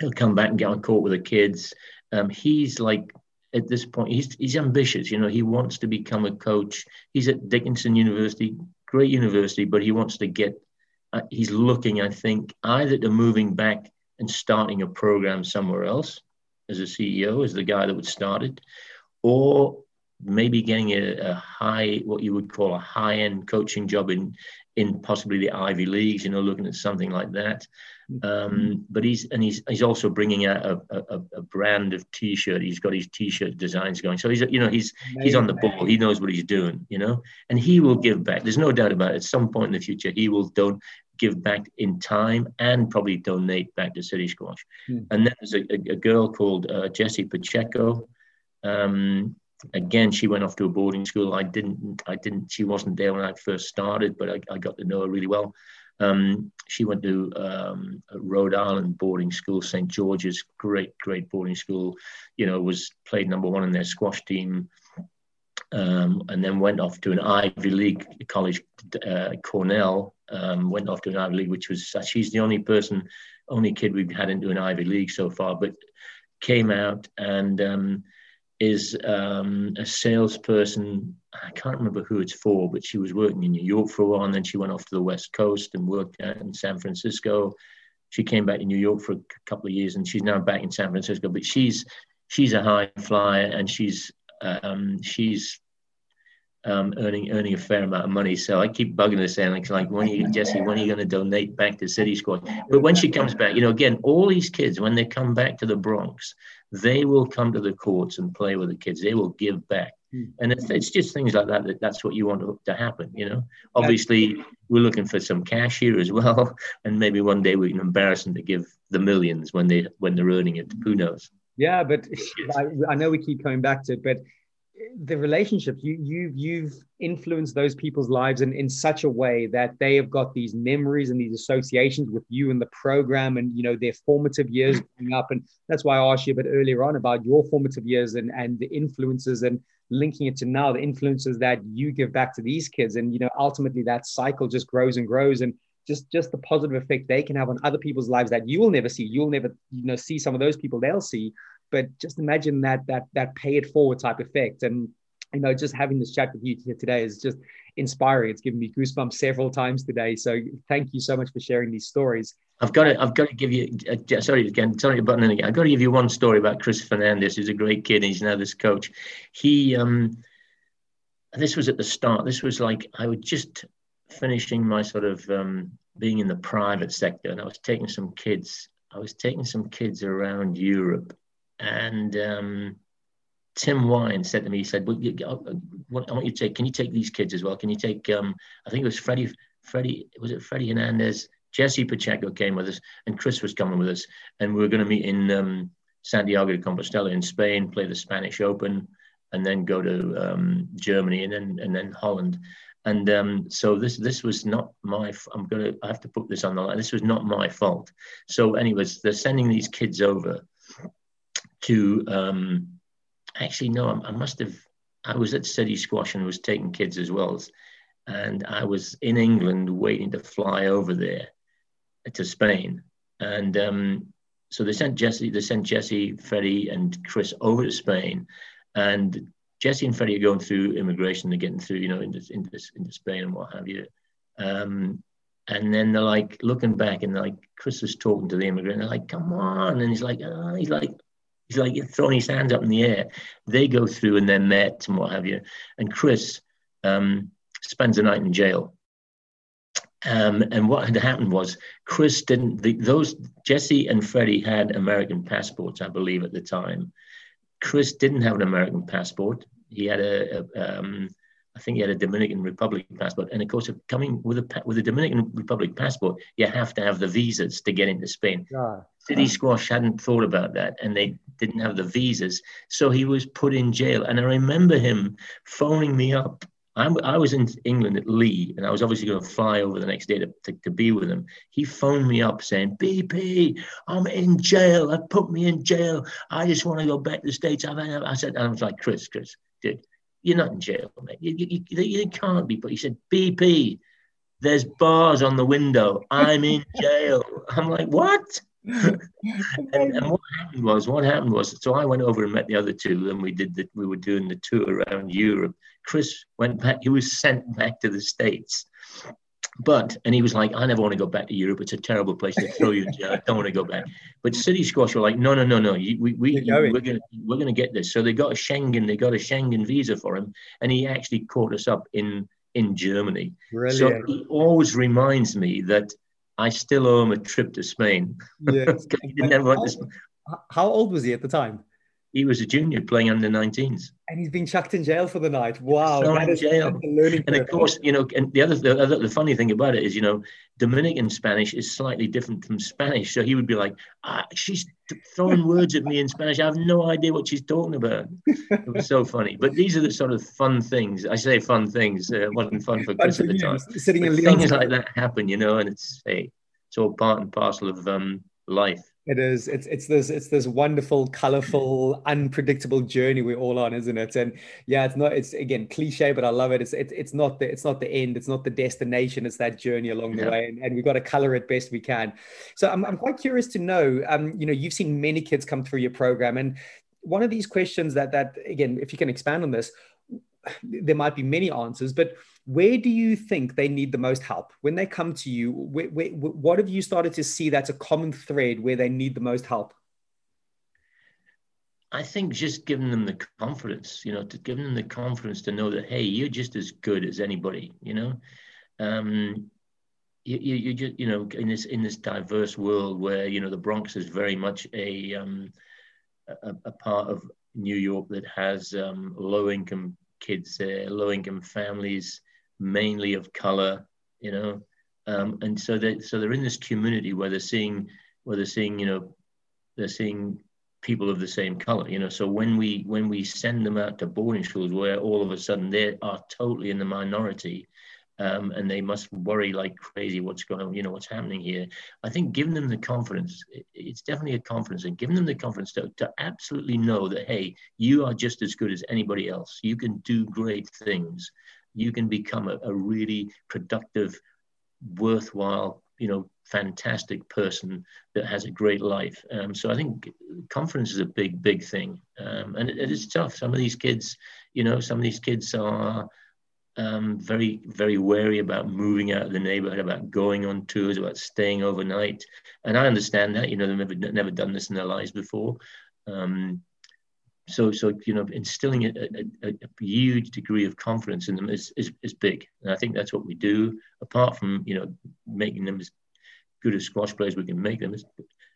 He'll come back and get on court with the kids. Um, he's like at this point, he's he's ambitious. You know, he wants to become a coach. He's at Dickinson University, great university, but he wants to get. Uh, he's looking, I think, either to moving back and starting a program somewhere else as a CEO, as the guy that would start it, or maybe getting a, a, high, what you would call a high end coaching job in, in possibly the Ivy Leagues, you know, looking at something like that. Um, but he's, and he's, he's also bringing out a, a, a brand of t-shirt. He's got his t-shirt designs going. So he's, you know, he's, he's on the ball. He knows what he's doing, you know, and he will give back. There's no doubt about it. At some point in the future, he will don't give back in time and probably donate back to City Squash. Hmm. And then there's a, a, girl called uh, Jessie Pacheco. Um, again, she went off to a boarding school. I didn't, I didn't, she wasn't there when I first started, but I, I got to know her really well. Um, she went to um, Rhode Island boarding school, St. George's, great, great boarding school. You know, was played number one in their squash team, um, and then went off to an Ivy League college, uh, Cornell. Um, went off to an Ivy League, which was she's the only person, only kid we've had into an Ivy League so far, but came out and um, is um, a salesperson. I can't remember who it's for, but she was working in New York for a while, and then she went off to the West Coast and worked in San Francisco. She came back to New York for a couple of years, and she's now back in San Francisco. But she's she's a high flyer, and she's um, she's um, earning earning a fair amount of money. So I keep bugging her saying like, like when are you, Jesse, when are you going to donate back to City Squash? But when she comes back, you know, again, all these kids when they come back to the Bronx, they will come to the courts and play with the kids. They will give back. Hmm. And it's, it's just things like that, that that's what you want to, to happen, you know. Obviously, we're looking for some cash here as well, and maybe one day we can embarrass them to give the millions when they when they're earning it. Who knows? Yeah, but I, I know we keep coming back to it, but the relationships you you you've influenced those people's lives in, in such a way that they have got these memories and these associations with you and the program and you know their formative years growing up. And that's why I asked you a bit earlier on about your formative years and and the influences and linking it to now the influences that you give back to these kids. And you know ultimately that cycle just grows and grows and just just the positive effect they can have on other people's lives that you will never see. You'll never you know see some of those people they'll see but just imagine that that that pay it forward type effect and you know just having this chat with you here today is just inspiring it's given me goosebumps several times today so thank you so much for sharing these stories I've got to, I've got to give you, uh, sorry again, sorry about again. I've got to give you one story about Chris Fernandez, who's a great kid. He's now this coach. He, um, this was at the start. This was like I was just finishing my sort of um, being in the private sector, and I was taking some kids. I was taking some kids around Europe, and um, Tim Wyant said to me, he said, well, you, I want you to take, can you take these kids as well? Can you take, um, I think it was Freddie, Freddie, was it Freddie Hernandez? Jesse Pacheco came with us and Chris was coming with us. And we were going to meet in um, Santiago de Compostela in Spain, play the Spanish Open, and then go to um, Germany and then, and then Holland. And um, so this this was not my. I'm gonna. I have to put this on the line. This was not my fault. So, anyways, they're sending these kids over to um, actually no, I, I, must have. I was at City Squash and was taking kids as well, and I was in England waiting to fly over there to Spain, and um, so they sent Jesse, they sent Jesse, Freddie, and Chris over to Spain, and Jesse and Freddie are going through immigration, they're getting through, you know, into into, into Spain and what have you. Um, and then they're like looking back, and like Chris is talking to the immigrant. They're like, "Come on!" And he's like, oh, "He's like, he's like throwing his hands up in the air." They go through and they're met and what have you. And Chris um, spends the night in jail. Um, and what had happened was Chris didn't. The, those Jesse and Freddie had American passports, I believe, at the time. Chris didn't have an American passport. He had a, a um, I think he had a Dominican Republic passport. And of course, coming with a with a Dominican Republic passport, you have to have the visas to get into Spain. Yeah. City hmm. Squash hadn't thought about that, and they didn't have the visas, so he was put in jail. And I remember him phoning me up. I'm, i was in England at Lee, and I was obviously going to fly over the next day to, to, to be with him. He phoned me up saying, "BP, I'm in jail. They put me in jail. I just want to go back to the States." I, I said, I was like, "Chris, Chris, dude." You're not in jail, mate. You, you, you, you can't be. But he said, BP, there's bars on the window. I'm in jail. I'm like, what? And, and, what happened was, what happened was, so I went over and met the other two, and we did that. We were doing the tour around Europe. Chris went back. He was sent back to the states, but, and he was like, I never want to go back to Europe. It's a terrible place to throw you. I don't want to go back. But City Squash were like, no, no, no, no. we, we, we're going to we're to get this. So they got a Schengen, they got a Schengen visa for him. And he actually caught us up in, in Germany. Brilliant. So he always reminds me that I still owe him a trip to Spain. Yes. how, how old was he at the time? He was a junior playing under 19s. And he's been chucked in jail for the night. Wow. That in jail. And of course, you know, and the other, the other, the funny thing about it is, you know, Dominican Spanish is slightly different from Spanish. So he would be like, ah, she's throwing words at me in Spanish. I have no idea what she's talking about. It was so funny. But these are the sort of fun things. I say fun things. Uh, it wasn't fun for Chris at the time. Sitting in things like that happen, you know, and it's, hey, it's all part and parcel of um, life. It is. It's it's this it's this wonderful, colorful, unpredictable journey we're all on, isn't it? And yeah, it's not. It's again cliche, but I love it. It's it's it's not the it's not the end. It's not the destination. It's that journey along the yeah. way, and, and we've got to color it best we can. So I'm I'm quite curious to know. Um, you know, you've seen many kids come through your program, and one of these questions that that again, if you can expand on this, there might be many answers, but where do you think they need the most help? When they come to you what have you started to see that's a common thread where they need the most help? I think just giving them the confidence you know to giving them the confidence to know that hey you're just as good as anybody you know? Um, you, you, you just you know in this in this diverse world where you know the bronx is very much a um, a, a part of new york that has um, low income kids there low income families mainly of color, you know, um, and so they so they're in this community where they're seeing where they're seeing you know they're seeing people of the same color, you know. So when we when we send them out to boarding schools where all of a sudden they are totally in the minority. Um, and they must worry like crazy what's going on, you know, what's happening here. I think giving them the confidence, it, it's definitely a confidence, and giving them the confidence to, to absolutely know that, hey, you are just as good as anybody else. You can do great things you can become a, a really productive, worthwhile, you know, fantastic person that has a great life. Um, so I think confidence is a big, big thing. Um, and it, it is tough. Some of these kids, you know, some of these kids are um, very, very wary about moving out of the neighborhood, about going on tours, about staying overnight. And I understand that, you know, they've never, never done this in their lives before. Um, so so you know instilling a, a, a, huge degree of confidence in them is, is is big. And i think that's what we do. Apart from you know making them as good as squash players we can make them as,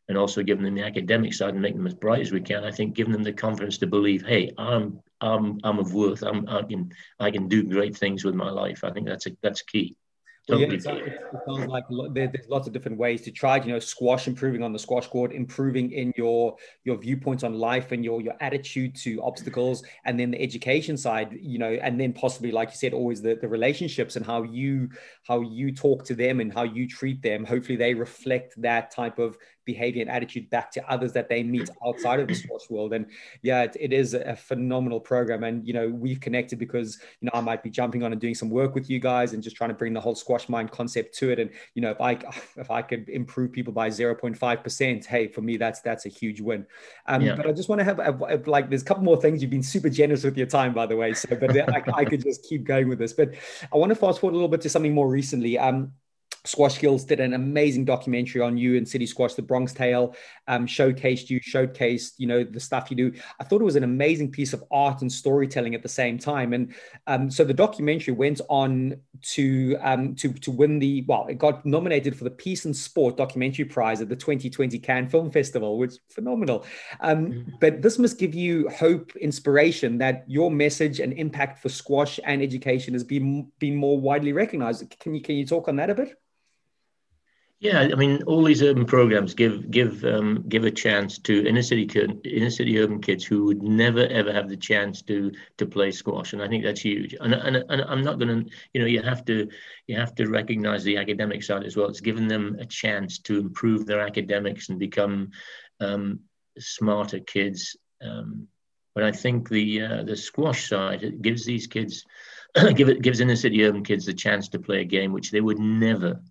and also giving them the academic side and making them as bright as we can i think giving them the confidence to believe hey i'm i'm i'm of worth. I'm i can i can do great things with my life. I think that's a that's key yeah, it sounds like there's lots of different ways to try. You know, squash, improving on the squash court, improving in your your viewpoints on life and your your attitude to obstacles, and then the education side. You know, and then possibly, like you said, always the the relationships and how you how you talk to them and how you treat them. Hopefully, they reflect that type of behavior and attitude back to others that they meet outside of the sports world. And yeah, it, it is a phenomenal program. And, you know, we've connected because, you know, I might be jumping on and doing some work with you guys and just trying to bring the whole squash mind concept to it. And, you know, if I, if I could improve people by 0.5%, hey, for me, that's, that's a huge win. Um, yeah. But I just want to have, a, a, like, there's a couple more things. You've been super generous with your time, by the way. So, but I, I could just keep going with this. But I want to fast forward a little bit to something more recently. Um, Squash Skills did an amazing documentary on you and City Squash, the Bronx Tale, um, showcased you, showcased, you know, the stuff you do. I thought it was an amazing piece of art and storytelling at the same time. And um, so the documentary went on to um, to to win the well, it got nominated for the Peace and Sport Documentary Prize at the 2020 Cannes Film Festival, which is phenomenal. Um, mm-hmm. But this must give you hope, inspiration that your message and impact for squash and education has been been more widely recognized. Can you can you talk on that a bit? Yeah, I mean, all these urban programs give give um, give a chance to inner city inner city urban kids who would never ever have the chance to to play squash, and I think that's huge. And and, and I'm not going to, you know, you have to you have to recognize the academic side as well. It's given them a chance to improve their academics and become um, smarter kids. Um, but I think the uh, the squash side it gives these kids give it gives inner city urban kids the chance to play a game which they would never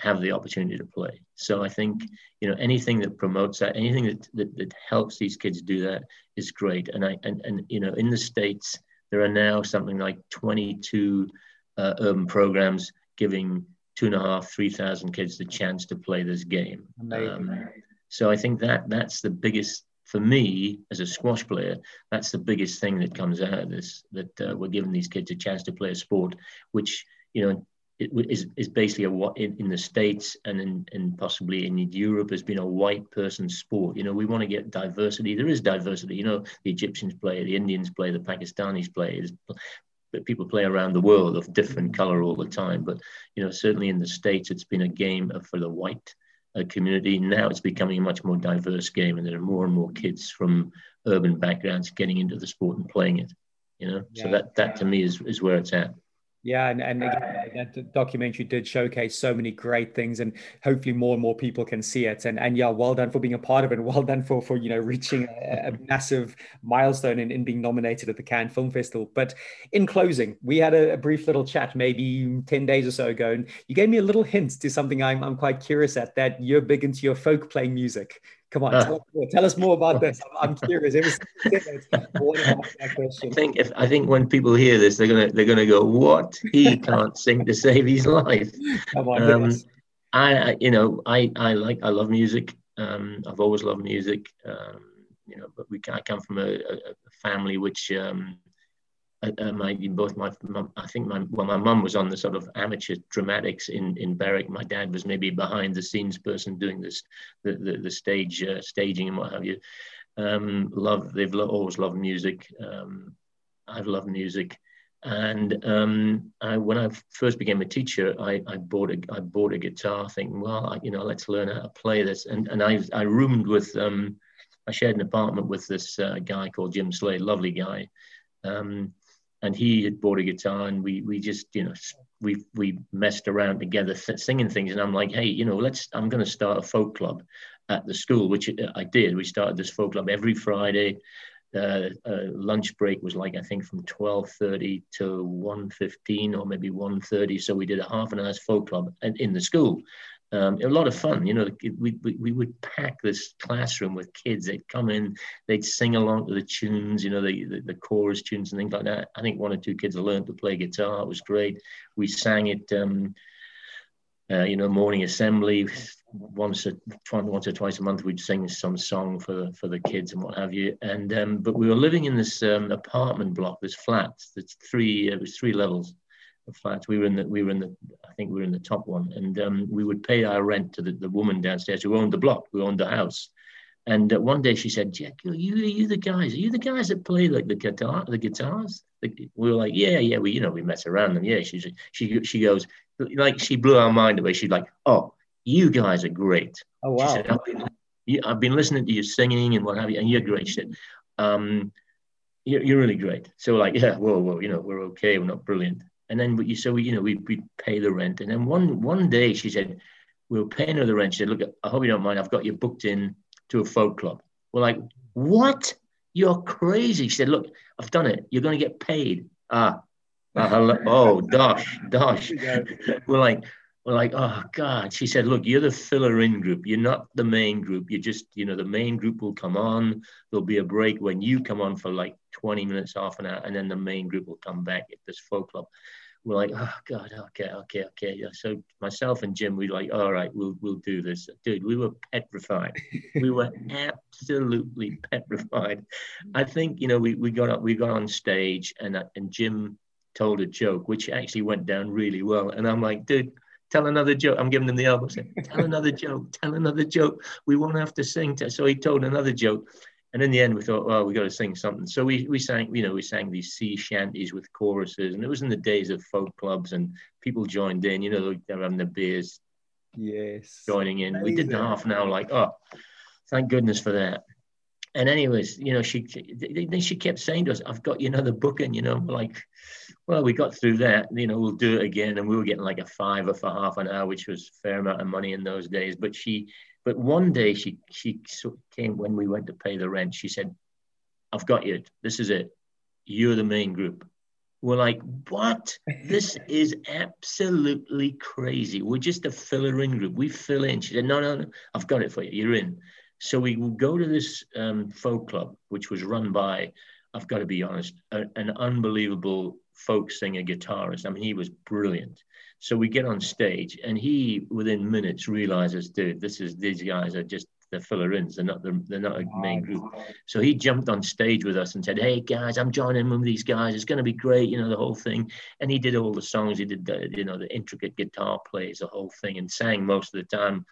have the opportunity to play. So I think you know anything that promotes that, anything that that, that helps these kids do that is great. And I and, and you know in the states there are now something like 22 uh, urban programs giving two and a half, three thousand kids the chance to play this game. Um, so I think that that's the biggest for me as a squash player. That's the biggest thing that comes out of this that uh, we're giving these kids a chance to play a sport, which you know is, is basically a what in, in the states and in, and possibly in Europe has been a white person sport. You know, we want to get diversity. There is diversity. You know, the Egyptians play, the Indians play, the Pakistanis play. But people play around the world of different color all the time. But you know, certainly in the states, it's been a game for the white uh, community. Now it's becoming a much more diverse game, and there are more and more kids from urban backgrounds getting into the sport and playing it. You know, yeah. so that that to me is is where it's at. Yeah, and, and again, uh, that documentary did showcase so many great things, and hopefully more and more people can see it. And and yeah, well done for being a part of it. And well done for for you know reaching a, a massive milestone in, in being nominated at the Cannes Film Festival. But in closing, we had a, a, brief little chat maybe ten days or so ago, and you gave me a little hint to something I'm I'm quite curious at that you're big into your folk playing music. Come on, uh, tell, tell, us more about this. I'm, I'm curious. It was, I think if I think when people hear this, they're gonna they're gonna go, "What? He can't sing to save his life." Come on, um, I, I, you know I I like I love music. Um, I've always loved music. Um, you know, but we can I come from a, a family which um, uh, my both my, my, I think my well my mum was on the sort of amateur dramatics in in Berwick. My dad was maybe behind the scenes person doing this the the, the stage uh, staging and what have you. Um, love they've lo- always loved music. Um, I've loved music, and um, I, when I first became a teacher, I, I bought a I bought a guitar, thinking, well, I, you know, let's learn how to play this. And and I I roomed with um, I shared an apartment with this uh, guy called Jim Slade, lovely guy. Um, and he had bought a guitar and we we just you know we we messed around together singing things. And I'm like hey you know let's I'm going to start a folk club at the school which I did. We started this folk club every Friday. Uh, uh, lunch break was like I think from 12:30 to 1:15 or maybe 1:30 so we did a half an hour's folk club in the school um, a lot of fun. You know, we, we, we would pack this classroom with kids. They'd come in, they'd sing along to the tunes, you know, the, the, the chorus tunes and things like that. I think one or two kids learned to play guitar. It was great. We sang it, um, uh, you know, morning assembly. Once or, once or twice a month, we'd sing some song for, for the kids and what have you. And um, but we were living in this um, apartment block, this flat. That's three. It was three levels flats. We were in the we were in the I think we were in the top one, and um, we would pay our rent to the, the woman downstairs who owned the block, who owned the house. And uh, one day she said, "Jack, are you are you the guys? Are you the guys that play like the guitar the guitars?" we were like, "Yeah, yeah, we you know we mess around them. Yeah." She she she goes like she blew our mind away. She's like, "Oh, you guys are great." Oh wow. She said, I've been, I've been listening to you singing and what have you, and you're great. She said, um, you're, you're really great. So like, yeah, whoa, whoa, you know, we're okay. We're not brilliant and then we, so we, you know, we we pay the rent. And then one one day she said, we were paying her the rent. She said, "Look, I hope you don't mind. I've got you booked in to a folk club." We're like, "What? You're crazy." She said, "Look, I've done it. You're going to get paid." Ah, uh, oh, dosh, dosh. we're like, we're like, oh God. She said, look, you're the filler in group. You're not the main group. You just, you know, the main group will come on. There'll be a break when you come on for like 20 minutes, half an hour, and then the main group will come back at this folk club. We're like, oh God, okay, okay, okay. Yeah. So myself and Jim, we're like, all right, we'll we'll do this. Dude, we were petrified. we were absolutely petrified. I think, you know, we, we got up, we got on stage and and Jim told a joke, which actually went down really well. And I'm like, dude, tell another joke. I'm giving him the elbow. Saying, tell another joke. Tell another joke. We won't have to sing. So he told another joke. And in the end, we thought, well, we got to sing something. So we, we sang, you know, we sang these sea shanties with choruses. And it was in the days of folk clubs and people joined in, you know, they're having the beers. Yes. Joining in. We did the half an hour like, oh, thank goodness for that and anyways, you know, she then she kept saying to us, "I've got you another booking." You know, like, well, we got through that. You know, we'll do it again, and we were getting like a fiver for half an hour, which was fair amount of money in those days. But she, but one day she she came when we went to pay the rent. She said, "I've got you. This is it. You're the main group." We're like, what? This is absolutely crazy. We're just a filler in group. We fill in. She said, no, no, no. I've got it for you. You're in. So we would go to this um, folk club, which was run by, I've got to be honest, a, an unbelievable folk singer guitarist. I mean, he was brilliant. So we get on stage, and he within minutes realizes, dude, this is these guys are just the filler-ins. They're not the, they're not a main group. So he jumped on stage with us and said, "Hey guys, I'm joining with these guys. It's going to be great, you know, the whole thing." And he did all the songs. He did the, you know, the intricate guitar plays, the whole thing, and sang most of the time.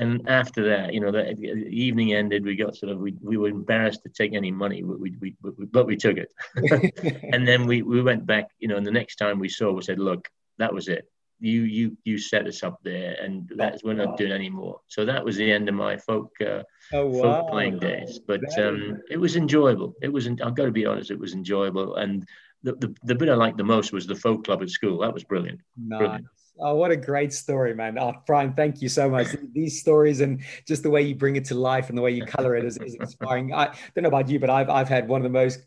And after that, you know, the, the evening ended. We got sort of we, we were embarrassed to take any money, but we, we, we but we took it. and then we, we went back. You know, and the next time we saw, we said, "Look, that was it. You you you set us up there, and that's we're not doing anymore." So that was the end of my folk uh, oh, wow. folk playing days. But um, it was enjoyable. It was. I've got to be honest. It was enjoyable, and the, the, the bit I liked the most was the folk club at school. That was brilliant. Nice. brilliant. Oh, what a great story, man. Oh, Bryan, thank you so much. These stories and just the way you bring it to life and the way you color it is, is inspiring. I don't know about you, but I've, I've had one of the most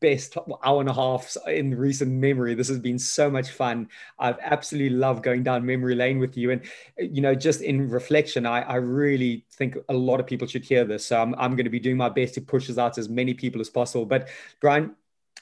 best hour and a half in recent memory. This has been so much fun. I've absolutely loved going down memory lane with you. And, you know, just in reflection, I, I really think a lot of people should hear this. So I'm, I'm going to be doing my best to push this out to as many people as possible. But Bryan,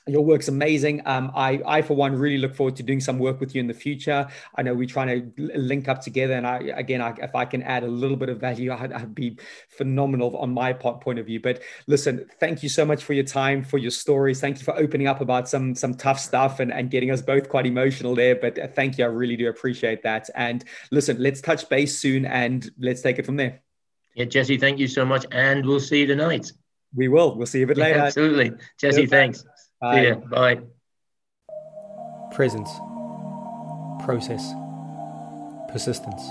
your work's amazing. Um, I, I, for one, really look forward to doing some work with you in the future. I know we're trying to link up together, and I, again, I, if I can add a little bit of value, I'd, I'd, be phenomenal on my part, point of view. But listen, thank you so much for your time, for your stories. Thank you for opening up about some some tough stuff and, and getting us both quite emotional there. But uh, thank you, I really do appreciate that. And listen, let's touch base soon, and let's take it from there. Yeah, Jesse, thank you so much, and we'll see you tonight. We will. We'll see you a bit later. absolutely, Jesse. Thanks. Bye. See ya. Bye. Presence, process, persistence,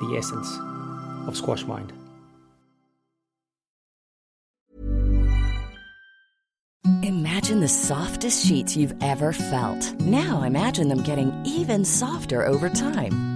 the essence of Squash Mind. Imagine the softest sheets you've ever felt. Now imagine them getting even softer over time.